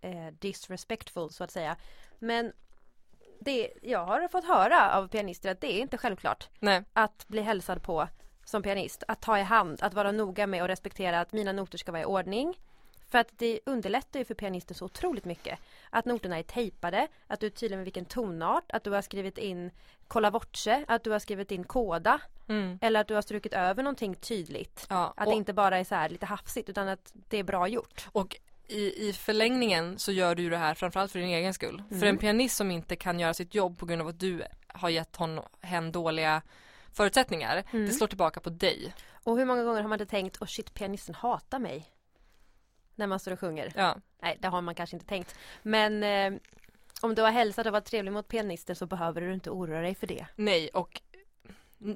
eh, disrespectful så att säga. Men det, jag har fått höra av pianister att det är inte självklart Nej, att bli hälsad på som pianist. Att ta i hand, att vara noga med och respektera att mina noter ska vara i ordning. För att det underlättar ju för pianisten så otroligt mycket. Att noterna är tejpade, att du är tydlig med vilken tonart, att du har skrivit in kolla vortse, att du har skrivit in koda. mm. Eller att du har strukit över någonting tydligt. ja. Att det inte bara är så här lite hafsigt utan att det är bra gjort. och i, i förlängningen så gör du ju det här framförallt för din egen skull. Mm. För en pianist som inte kan göra sitt jobb på grund av att du har gett honom, hen dåliga förutsättningar, Mm. det slår tillbaka på dig. Och hur många gånger har man inte tänkt, åh shit pianisten hatar mig. När man står och sjunger. Ja, Nej, det har man kanske inte tänkt. Men eh, om du har hälsat och varit trevlig mot pianister så behöver du inte oroa dig för det. nej och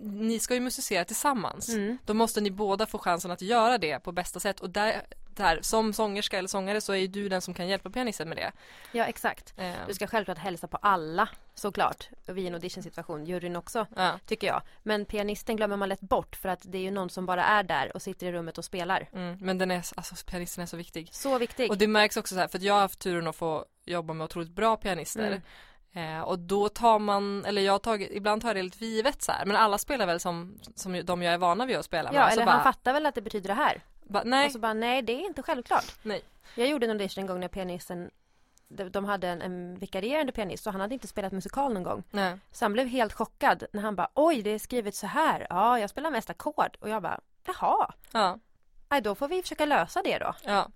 ni ska ju musicera tillsammans. Mm. Då måste ni båda få chansen att göra det på bästa sätt och där, där som sångerska eller sångare så är ju du den som kan hjälpa pianisten med det. Ja, exakt. Eh, Du ska självklart hälsa på alla såklart. Vid en auditionsituation, juryn också, ja, tycker jag. Men pianisten glömmer man lätt bort för att det är ju någon som bara är där och sitter i rummet och spelar. mm, men den är, alltså pianisten är så viktig. Så viktig. Och det märks också så här, för att jag har haft turen att få jobba med otroligt bra pianister. Mm. Eh, och då tar man, eller jag har tagit, ibland tar jag det lite för givet så här, men alla spelar väl som, som de jag är vana vid att spela med. Ja, Så eller bara, han fattar väl att det betyder det här. Bara, nej, Och så bara, nej det är inte självklart. nej. Jag gjorde en audition en gång när pianisten de de hade en, en vikarierande pianist och han hade inte spelat musikal någon gång. nej. Så han blev helt chockad när han bara oj det är skrivet så här. Ja jag spelar mest ackord. Och jag bara jaha. Ja, Nej då får vi försöka lösa det då. ja.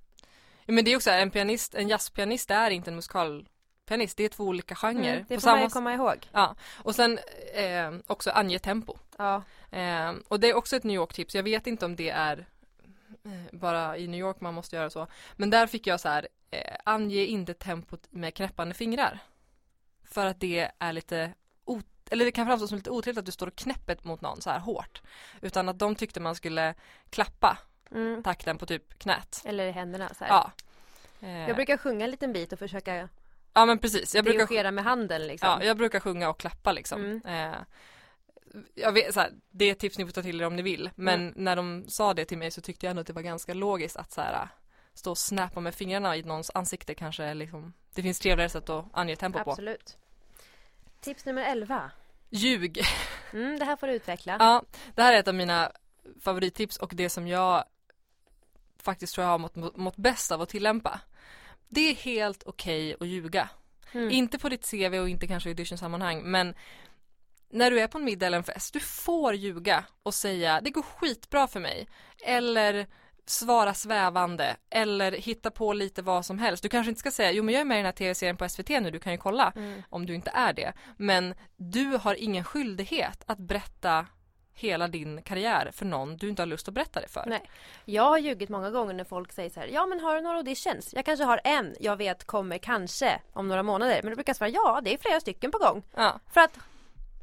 Men det är också en pianist, en jazzpianist är inte en musikalpianist, det är två olika genrer. Mm, det får man ju samma- komma ihåg. Ja, och sen eh, också ange tempo. Ja. Eh, och det är också ett New York-tips, jag vet inte om det är <laughs> bara i New York man måste göra så. Men där fick jag så här, eh, ange inte tempot med knäppande fingrar. För att det är lite eller det kan framstå som lite otrevligt att du står och knäpper mot någon så här hårt. Utan att de tyckte man skulle klappa Mm. takten på typ knät. Eller i händerna så här. Ja. Eh, Jag brukar sjunga en liten bit och försöka ja men precis, jag brukar, med handen liksom. ja, jag brukar sjunga och klappa liksom. Mm. Eh, jag vet, så här, det är ett tips ni får ta till er om ni vill. Men Mm. när de sa det till mig så tyckte jag ändå att det var ganska logiskt att så här, stå och snappa med fingrarna i någons ansikte kanske liksom Det finns trevligare sätt att ange tempo på. Absolut. Tips nummer 11. Ljug! <laughs> Mm, det här får du utveckla. Ja, det här är ett av mina favorittips och det som jag faktiskt tror jag har mått, mått bäst av att tillämpa. Det är helt okej att ljuga. Mm. Inte på ditt CV och inte kanske i auditionsammanhang men när du är på en middag eller en fest, du får ljuga och säga det går skitbra för mig. Eller svara svävande eller hitta på lite vad som helst. Du kanske inte ska säga jo men jag är med i den här tv-serien på SVT nu, du kan ju kolla Mm. om du inte är det. Men du har ingen skyldighet att berätta hela din karriär för någon du inte har lust att berätta det för. Nej. Jag har ljugit många gånger när folk säger så här, ja men har du några auditions? Jag kanske har en, jag vet kommer kanske om några månader. Men då brukar jag svara, ja det är flera stycken på gång. Ja, För att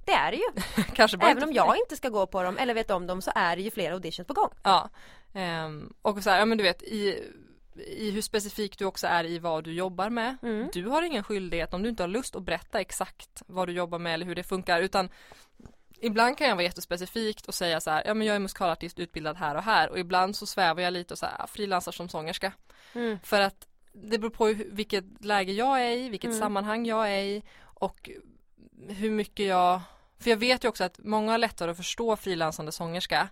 det är det ju. <laughs> kanske bara Även om jag inte ska gå på dem eller vet om dem så är det ju flera auditions på gång. Ja. Ehm, och så här, ja men du vet i, i hur specifik du också är i vad du jobbar med. Mm. Du har ingen skyldighet om du inte har lust att berätta exakt vad du jobbar med eller hur det funkar utan Ibland kan jag vara jättespecifikt och säga så här, ja men jag är musikalartist utbildad här och här och ibland så svävar jag lite och så här, frilansar som sångerska. Mm. För att det beror på vilket läge jag är i, vilket Mm. sammanhang jag är i och hur mycket jag För jag vet ju också att många har lättare att förstå frilansande sångerska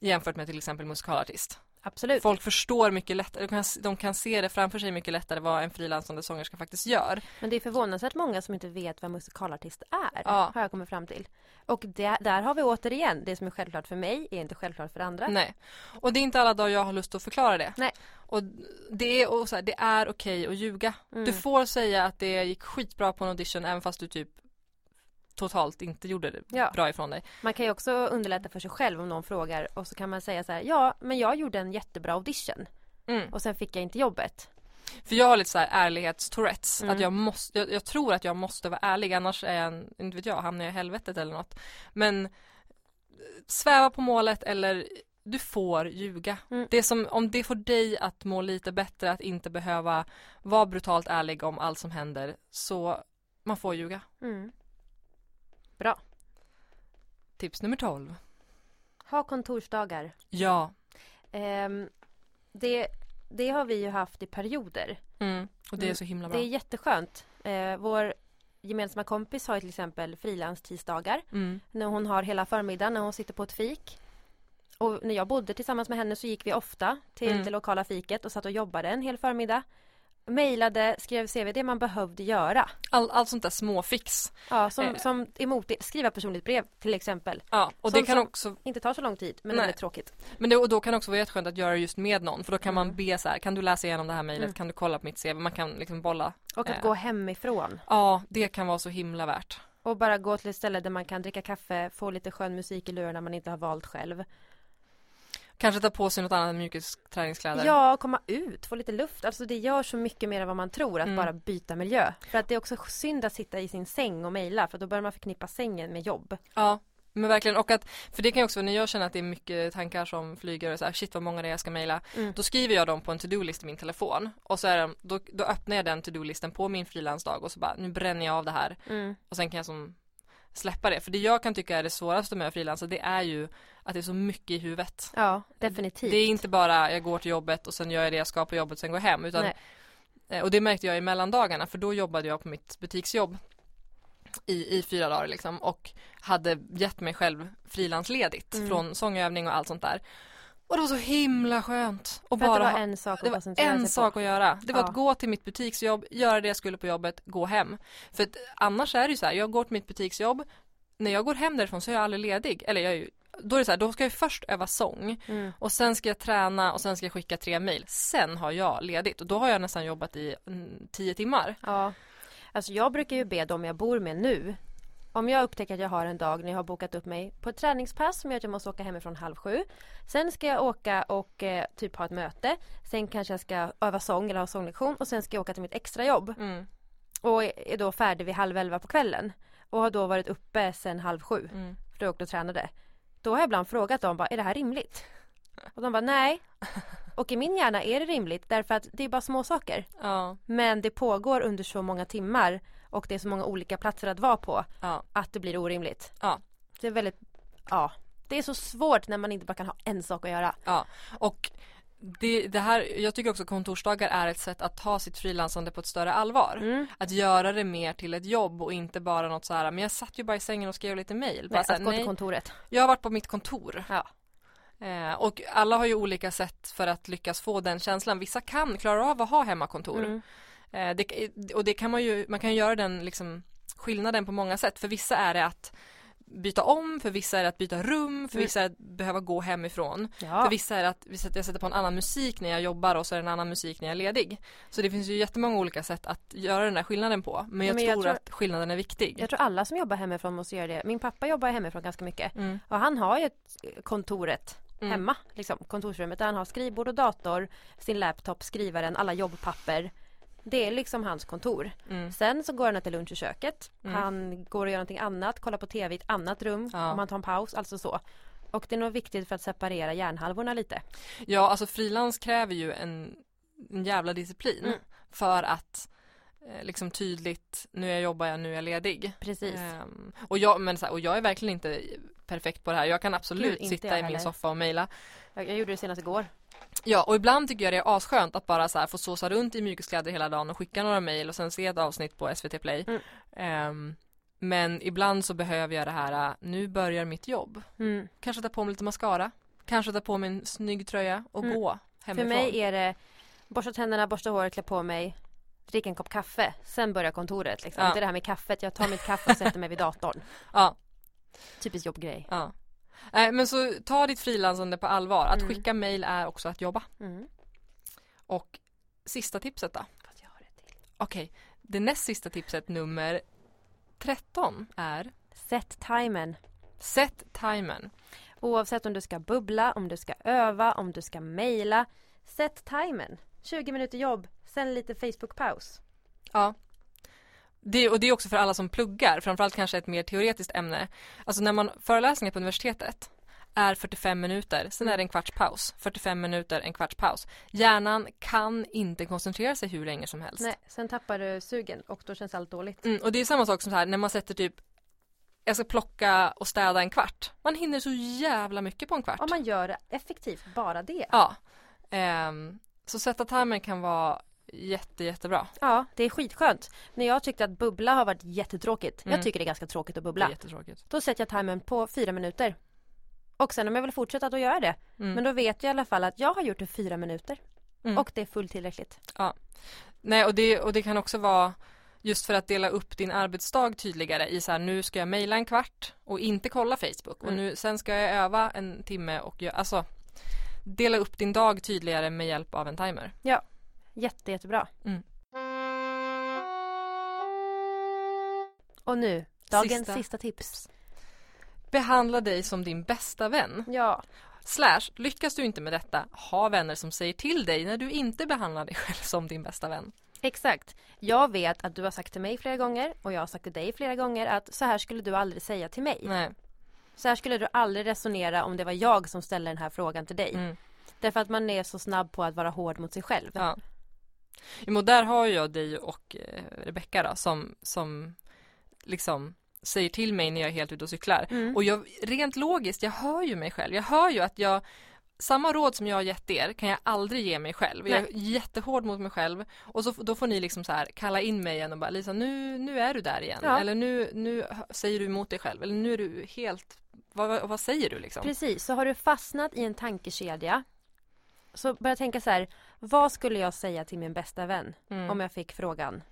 jämfört med till exempel musikalartist. Absolut. Folk förstår mycket lättare, de kan, de kan se det framför sig mycket lättare vad en frilansande sångerska faktiskt gör. Men det är förvånansvärt många som inte vet vad musikalartist är. Ja. Har jag kommit fram till. Och det, där har vi återigen, det som är självklart för mig är inte självklart för andra. Nej. Och det är inte alla dagar jag har lust att förklara det. Nej. Och det är, och så här, det är okej att ljuga. Mm. Du får säga att det gick skitbra på en audition även fast du typ totalt inte gjorde det Ja. bra ifrån dig. Man kan ju också underlätta för sig själv om någon frågar och så kan man säga så här, ja men jag gjorde en jättebra audition Mm. och sen fick jag inte jobbet. För jag har lite så här ärlighetstourettes. Mm. Att jag måste, jag, jag tror att jag måste vara ärlig annars är jag, en- inte vet jag, hamnar jag i helvetet eller något. Men eh, sväva på målet eller du får ljuga. Mm. Det som, om det får dig att må lite bättre, att inte behöva vara brutalt ärlig om allt som händer, så man får ljuga. Mm. Tips nummer 12. Ha kontorsdagar. Ja. Ehm, det, det har vi ju haft i perioder. Mm. Och det är Mm. så himla Det bra. är jätteskönt. Eh, vår gemensamma kompis har ju till exempel frilanstisdagar. Mm. När hon har hela förmiddagen när hon sitter på ett fik. Och när jag bodde tillsammans med henne så gick vi ofta till Mm. det lokala fiket och satt och jobbade en hel förmiddag. Mejlade, skrev CV, det man behövde göra. All, allt sånt där småfix. Ja, som, Eh. som emot skriva personligt brev till exempel. Ja, och Sånt det kan som- också Inte tar så lång tid men det är tråkigt. Men det, och då kan det också vara jätteskönt att göra just med någon för då kan man Mm. be så här, kan du läsa igenom det här mejlet, Mm. kan du kolla på mitt CV, man kan liksom bolla. Och att Eh. gå hemifrån. Ja, det kan vara så himla värt. Och bara gå till ett ställe där man kan dricka kaffe, få lite skön musik i lurarna man inte har valt själv. Kanske ta på sig något annat än mjukisträningskläder. Ja, komma ut, få lite luft. Alltså det gör så mycket mer än vad man tror att Mm. bara byta miljö. För att det är också synd att sitta i sin säng och mejla för då börjar man förknippa sängen med jobb. Ja, men verkligen och att, för det kan ju också, när jag känner att det är mycket tankar som flyger och så här, shit vad många det är jag ska mejla. Mm. Då skriver jag dem på en to-do-list i min telefon och så är de, då, då öppnar jag den to-do-listen på min frilansdag och så bara, nu bränner jag av det här Mm. och sen kan jag som släppa det. För det jag kan tycka är det svåraste med att frilansa det är ju att det är så mycket i huvudet. Ja, definitivt. Det är inte bara jag går till jobbet och sen gör jag det jag ska på jobbet och sen går jag hem utan Nej. eh, och det märkte jag i mellandagarna för då jobbade jag på mitt butiksjobb i, i fyra dagar liksom och hade gett mig själv frilansledigt Mm. från sångövning och allt sånt där. Och det var så himla skönt att bara det var en sak att koncentrera en sig sak att göra. Det var Ja. att gå till mitt butiksjobb, göra det jag skulle på jobbet, gå hem. För att annars är det ju så här, jag går till mitt butiksjobb, när jag går hem därifrån så är jag aldrig ledig. Eller jag är ju, då är det så här, då ska jag först öva sång Mm. och sen ska jag träna och sen ska jag skicka tre mejl. Sen har jag ledigt och då har jag nästan jobbat i mm, tio timmar. Ja. Alltså jag brukar ju be dem jag bor med nu. Om jag upptäcker att jag har en dag när jag har bokat upp mig på ett träningspass som gör att jag måste åka hemifrån halv sju. Sen ska jag åka och eh, typ ha ett möte. Sen kanske jag ska öva sång eller ha sånglektion och sen ska jag åka till mitt extrajobb. Mm, Och är då färdig vid halv elva på kvällen. Och har då varit uppe sen halv sju. mm. För då har jag åkt och tränade. Då har jag ibland frågat dem bara, är det här rimligt? Och de bara, nej. <laughs> Och i min hjärna är det rimligt därför att det är bara små saker. Ja, Men det pågår under så många timmar och det är så många olika platser att vara på ja, att det blir orimligt. Ja. Det är väldigt, ja. Det är så svårt när man inte bara kan ha en sak att göra. ja. Och det, det här, jag tycker också kontorsdagar är ett sätt att ta sitt frilansande på ett större allvar. Mm. Att göra det mer till ett jobb och inte bara något så här, men jag satt ju bara i sängen och skrev lite mejl. Bara Nej, här, att gå till nej, kontoret. jag har varit på mitt kontor. Ja. Eh, och alla har ju olika sätt för att lyckas få den känslan. Vissa kan klara av att ha hemmakontor. Mm. Eh, det, och det kan man ju, man kan ju göra den liksom skillnaden på många sätt. För vissa är det att byta om, för vissa är det att byta rum, för Mm. vissa är det att behöva gå hemifrån. Ja. För vissa är det att jag sätter på en annan musik när jag jobbar och så är det en annan musik när jag är ledig. Så det finns ju jättemånga olika sätt att göra den där skillnaden på. Men jag, Men jag tror, tror- att skillnaden är viktig. Jag tror alla som jobbar hemifrån måste göra det. Min pappa jobbar hemifrån ganska mycket. Mm. Och han har ju ett kontoret Mm. hemma, liksom, kontorsrummet där han har skrivbord och dator, sin laptop, skrivaren, alla jobbpapper. Det är liksom hans kontor. Mm. Sen så går han till lunch i köket. Mm. Han går och gör någonting annat, kollar på tv i ett annat rum Ja. om han tar en paus, alltså så. Och det är nog viktigt för att separera hjärnhalvorna lite. Ja, alltså frilans kräver ju en, en jävla disciplin Mm. för att liksom tydligt, nu jag jobbar jag, nu är jag ledig. Precis. Ehm, och, jag, men, så här, och jag är verkligen inte perfekt på det här. Jag kan absolut Gud, sitta i min soffa och mejla. Jag, jag gjorde det senast igår. Ja, och ibland tycker jag det är asskönt att bara så här få såsa runt i mjukiskläder hela dagen och skicka några mejl och sen se ett avsnitt på SVT Play. Mm. Ehm, men ibland så behöver jag det här, äh, nu börjar mitt jobb. Mm. Kanske ta på mig lite mascara. Kanske ta på mig en snygg tröja och Mm. gå hemifrån. För mig är det borsta tänderna, borsta håret, klä på mig, dricka en kopp kaffe, sen börjar kontoret liksom. Ja. Det är det här med kaffet, jag tar mitt kaffe och sätter mig vid datorn. <laughs> Ja, Typiskt jobbgrej. ja. Nej, men så ta ditt frilansande på allvar. Att Mm. skicka mail är också att jobba. Mm. Och sista tipset då? Fast jag har ett till. Okej, det näst sista tipset nummer 13 är Sätt timern. Sätt timern. Oavsett om du ska bubbla, om du ska öva, om du ska mejla. Sätt timern. 20 minuter jobb, sen lite Facebook-paus. Ja. Det, och det är också för alla som pluggar, framförallt kanske ett mer teoretiskt ämne. Alltså när man föreläsningar på universitetet är 45 minuter, sen är det en kvarts paus. 45 minuter, en kvarts paus. Hjärnan kan inte koncentrera sig hur länge som helst. Nej, sen tappar du sugen och då känns allt dåligt. Mm, och det är samma sak som så här när man sätter typ jag ska plocka och städa en kvart. Man hinner så jävla mycket på en kvart. Om man gör effektivt, bara det. Ja. Ehm, så sätta timern kan vara jätte, jättebra. Ja, det är skitskönt. När jag tyckte att bubbla har varit jättetråkigt. Mm. Jag tycker det är ganska tråkigt att bubbla. jättetråkigt. Då sätter jag timern på fyra minuter. Och sen om jag vill fortsätta då gör jag det. Mm. Men då vet jag i alla fall att jag har gjort det fyra minuter. Mm. Och det är fullt tillräckligt. Nej, och det, och det kan också vara just för att dela upp din arbetsdag tydligare i så här nu ska jag mejla en kvart och inte kolla Facebook och Mm. nu sen ska jag öva en timme och göra, alltså dela upp din dag tydligare med hjälp av en timer. Jätte, jättebra. Mm. Och nu, dagens Sista. sista, tips. Behandla dig som din bästa vän. Ja, Slash, lyckas du inte med detta, ha vänner som säger till dig när du inte behandlar dig <laughs> själv som din bästa vän. exakt. Jag vet att du har sagt till mig flera gånger och jag har sagt till dig flera gånger att så här skulle du aldrig säga till mig. Nej. Så här skulle du aldrig resonera om det var jag som ställde den här frågan till dig. Mm. Därför att man är så snabb på att vara hård mot sig själv. Ja. Jo, där har jag dig och eh, Rebecka då som, som liksom säger till mig när jag är helt ute och cyklar. Mm. Och jag, rent logiskt, jag hör ju mig själv. Jag hör ju att jag samma råd som jag har gett er kan jag aldrig ge mig själv. Jag är jättehård mot mig själv. Och så, då får ni liksom så här kalla in mig igen och bara Lisa nu, nu är du där igen. Ja. Eller nu, nu säger du emot dig själv. Eller nu är du helt, vad, vad, vad säger du liksom? Precis, så har du fastnat i en tankekedja så börja tänka så här, vad skulle jag säga till min bästa vän Mm. om jag fick frågan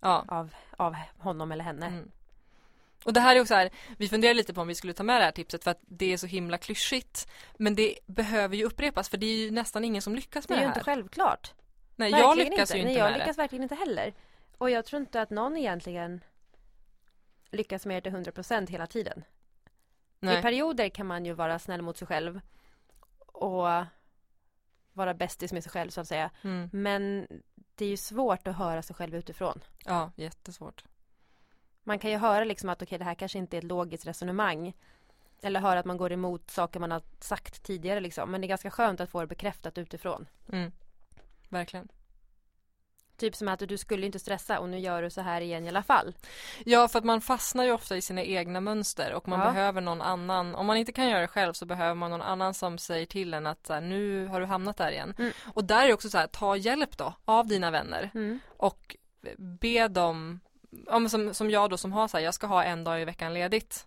ja. av, av honom eller henne? Mm. Och det här är också här, vi funderar lite på om vi skulle ta med det här tipset för att det är så himla klyschigt. Men det behöver ju upprepas för det är ju nästan ingen som lyckas Det med är det, ju här. inte självklart. Nej, jag Verkligen lyckas ju inte Nej, jag med lyckas verkligen inte heller. Och jag tror inte att någon egentligen lyckas med det till 100% hela tiden. det. I Nej. perioder kan man ju vara snäll mot sig själv och vara bästis med sig själv så att säga. Mm. Men det är ju svårt att höra sig själv utifrån. Ja, jättesvårt. Man kan ju höra liksom att okej det här kanske inte är ett logiskt resonemang. Eller höra att man går emot saker man har sagt tidigare liksom. Men det är ganska skönt att få det bekräftat utifrån. Mm. Verkligen. Typ som att du skulle inte stressa och nu gör du så här igen i alla fall. Ja, för att man fastnar ju ofta i sina egna mönster och man Ja. behöver någon annan. Om man inte kan göra det själv så behöver man någon annan som säger till en att så här, nu har du hamnat där igen. Mm. Och där är det också så här, ta hjälp då av dina vänner. Mm. och be dem, ja, som, som jag då som har så här, jag ska ha en dag i veckan ledigt.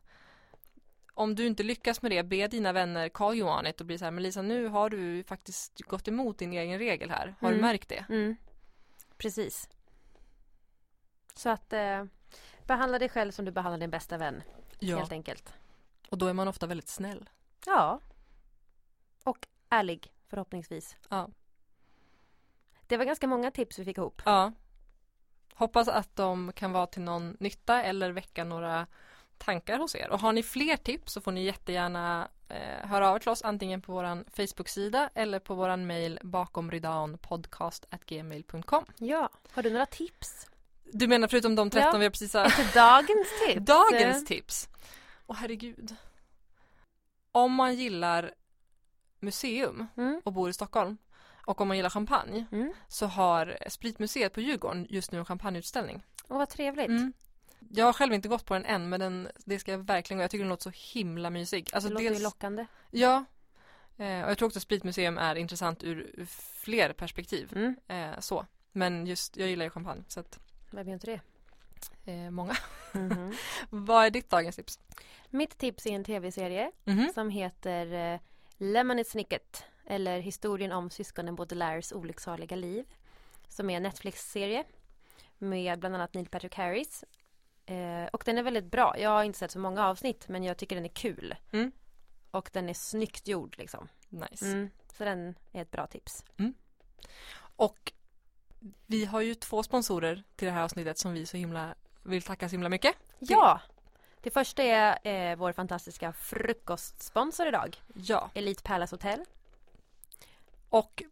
Om du inte lyckas med det, be dina vänner call you on it och bli så här, men Lisa nu har du faktiskt gått emot din egen regel här. Har du Mm. märkt det? Mm. Precis. Så att eh, behandla dig själv som du behandlar din bästa vän. Ja. Helt enkelt. Och då är man ofta väldigt snäll. Ja. Och ärlig förhoppningsvis. Ja. Det var ganska många tips vi fick ihop. Ja. Hoppas att de kan vara till någon nytta eller väcka några tankar hos er. Och har ni fler tips så får ni jättegärna eh, höra av er till oss antingen på våran Facebook-sida eller på våran mail bakomridanpodcast.gmail.com Ja. Har du några tips? Du menar förutom de 13 Ja. vi precis har... Dagens tips? Dagens tips! Åh herregud. Om man gillar museum Mm. och bor i Stockholm och om man gillar champagne Mm. så har Spritmuseet på Djurgården just nu en champagneutställning. Åh vad trevligt. Mm. Jag har själv inte gått på den än men den, det ska jag verkligen gå. Jag tycker den låter så himla mysig. Alltså det låter ju lockande. Ja. Eh, och jag tror också att Spritmuseum är intressant ur, fler perspektiv. Mm. Eh, så. Men just, jag gillar ju champagne så att Vem gör inte det? eh, många. Mhm. <laughs> Vad är ditt dagens tips? Mitt tips är en tv-serie Mhm. som heter Lemony Snicket eller historien om syskonen Baudelaires olycksaliga liv som är en Netflix-serie med bland annat Neil Patrick Harris. Eh, och den är väldigt bra. Jag har inte sett så många avsnitt men jag tycker den är kul. Mm. Och den är snyggt gjord liksom. Nice. Mm. Så den är ett bra tips. Och vi har ju två sponsorer till det här avsnittet som vi så himla vill tacka så himla mycket. Ja! Det första är eh, vår fantastiska frukostsponsor idag. Ja, Elite Palace Hotel. och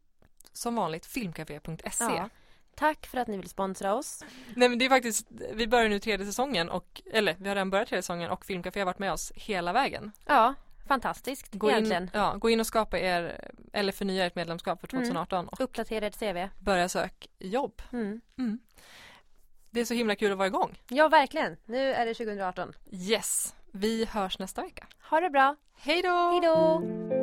som vanligt filmcafé.se. Ja. Tack för att ni vill sponsra oss. Nej men det är faktiskt, vi börjar nu tredje säsongen och, eller vi har redan börjat tredje säsongen och Filmcafé har varit med oss hela vägen. Ja, fantastiskt Gå egentligen. in, ja, gå in och skapa er, eller förnya ert medlemskap för 2018 och Uppdatera ert CV. börja sök jobb. Mm. Mm. Det är så himla kul att vara igång. Ja, verkligen. Nu är det 2018. Yes, vi hörs nästa vecka. Ha det bra. Hej då! Hej då!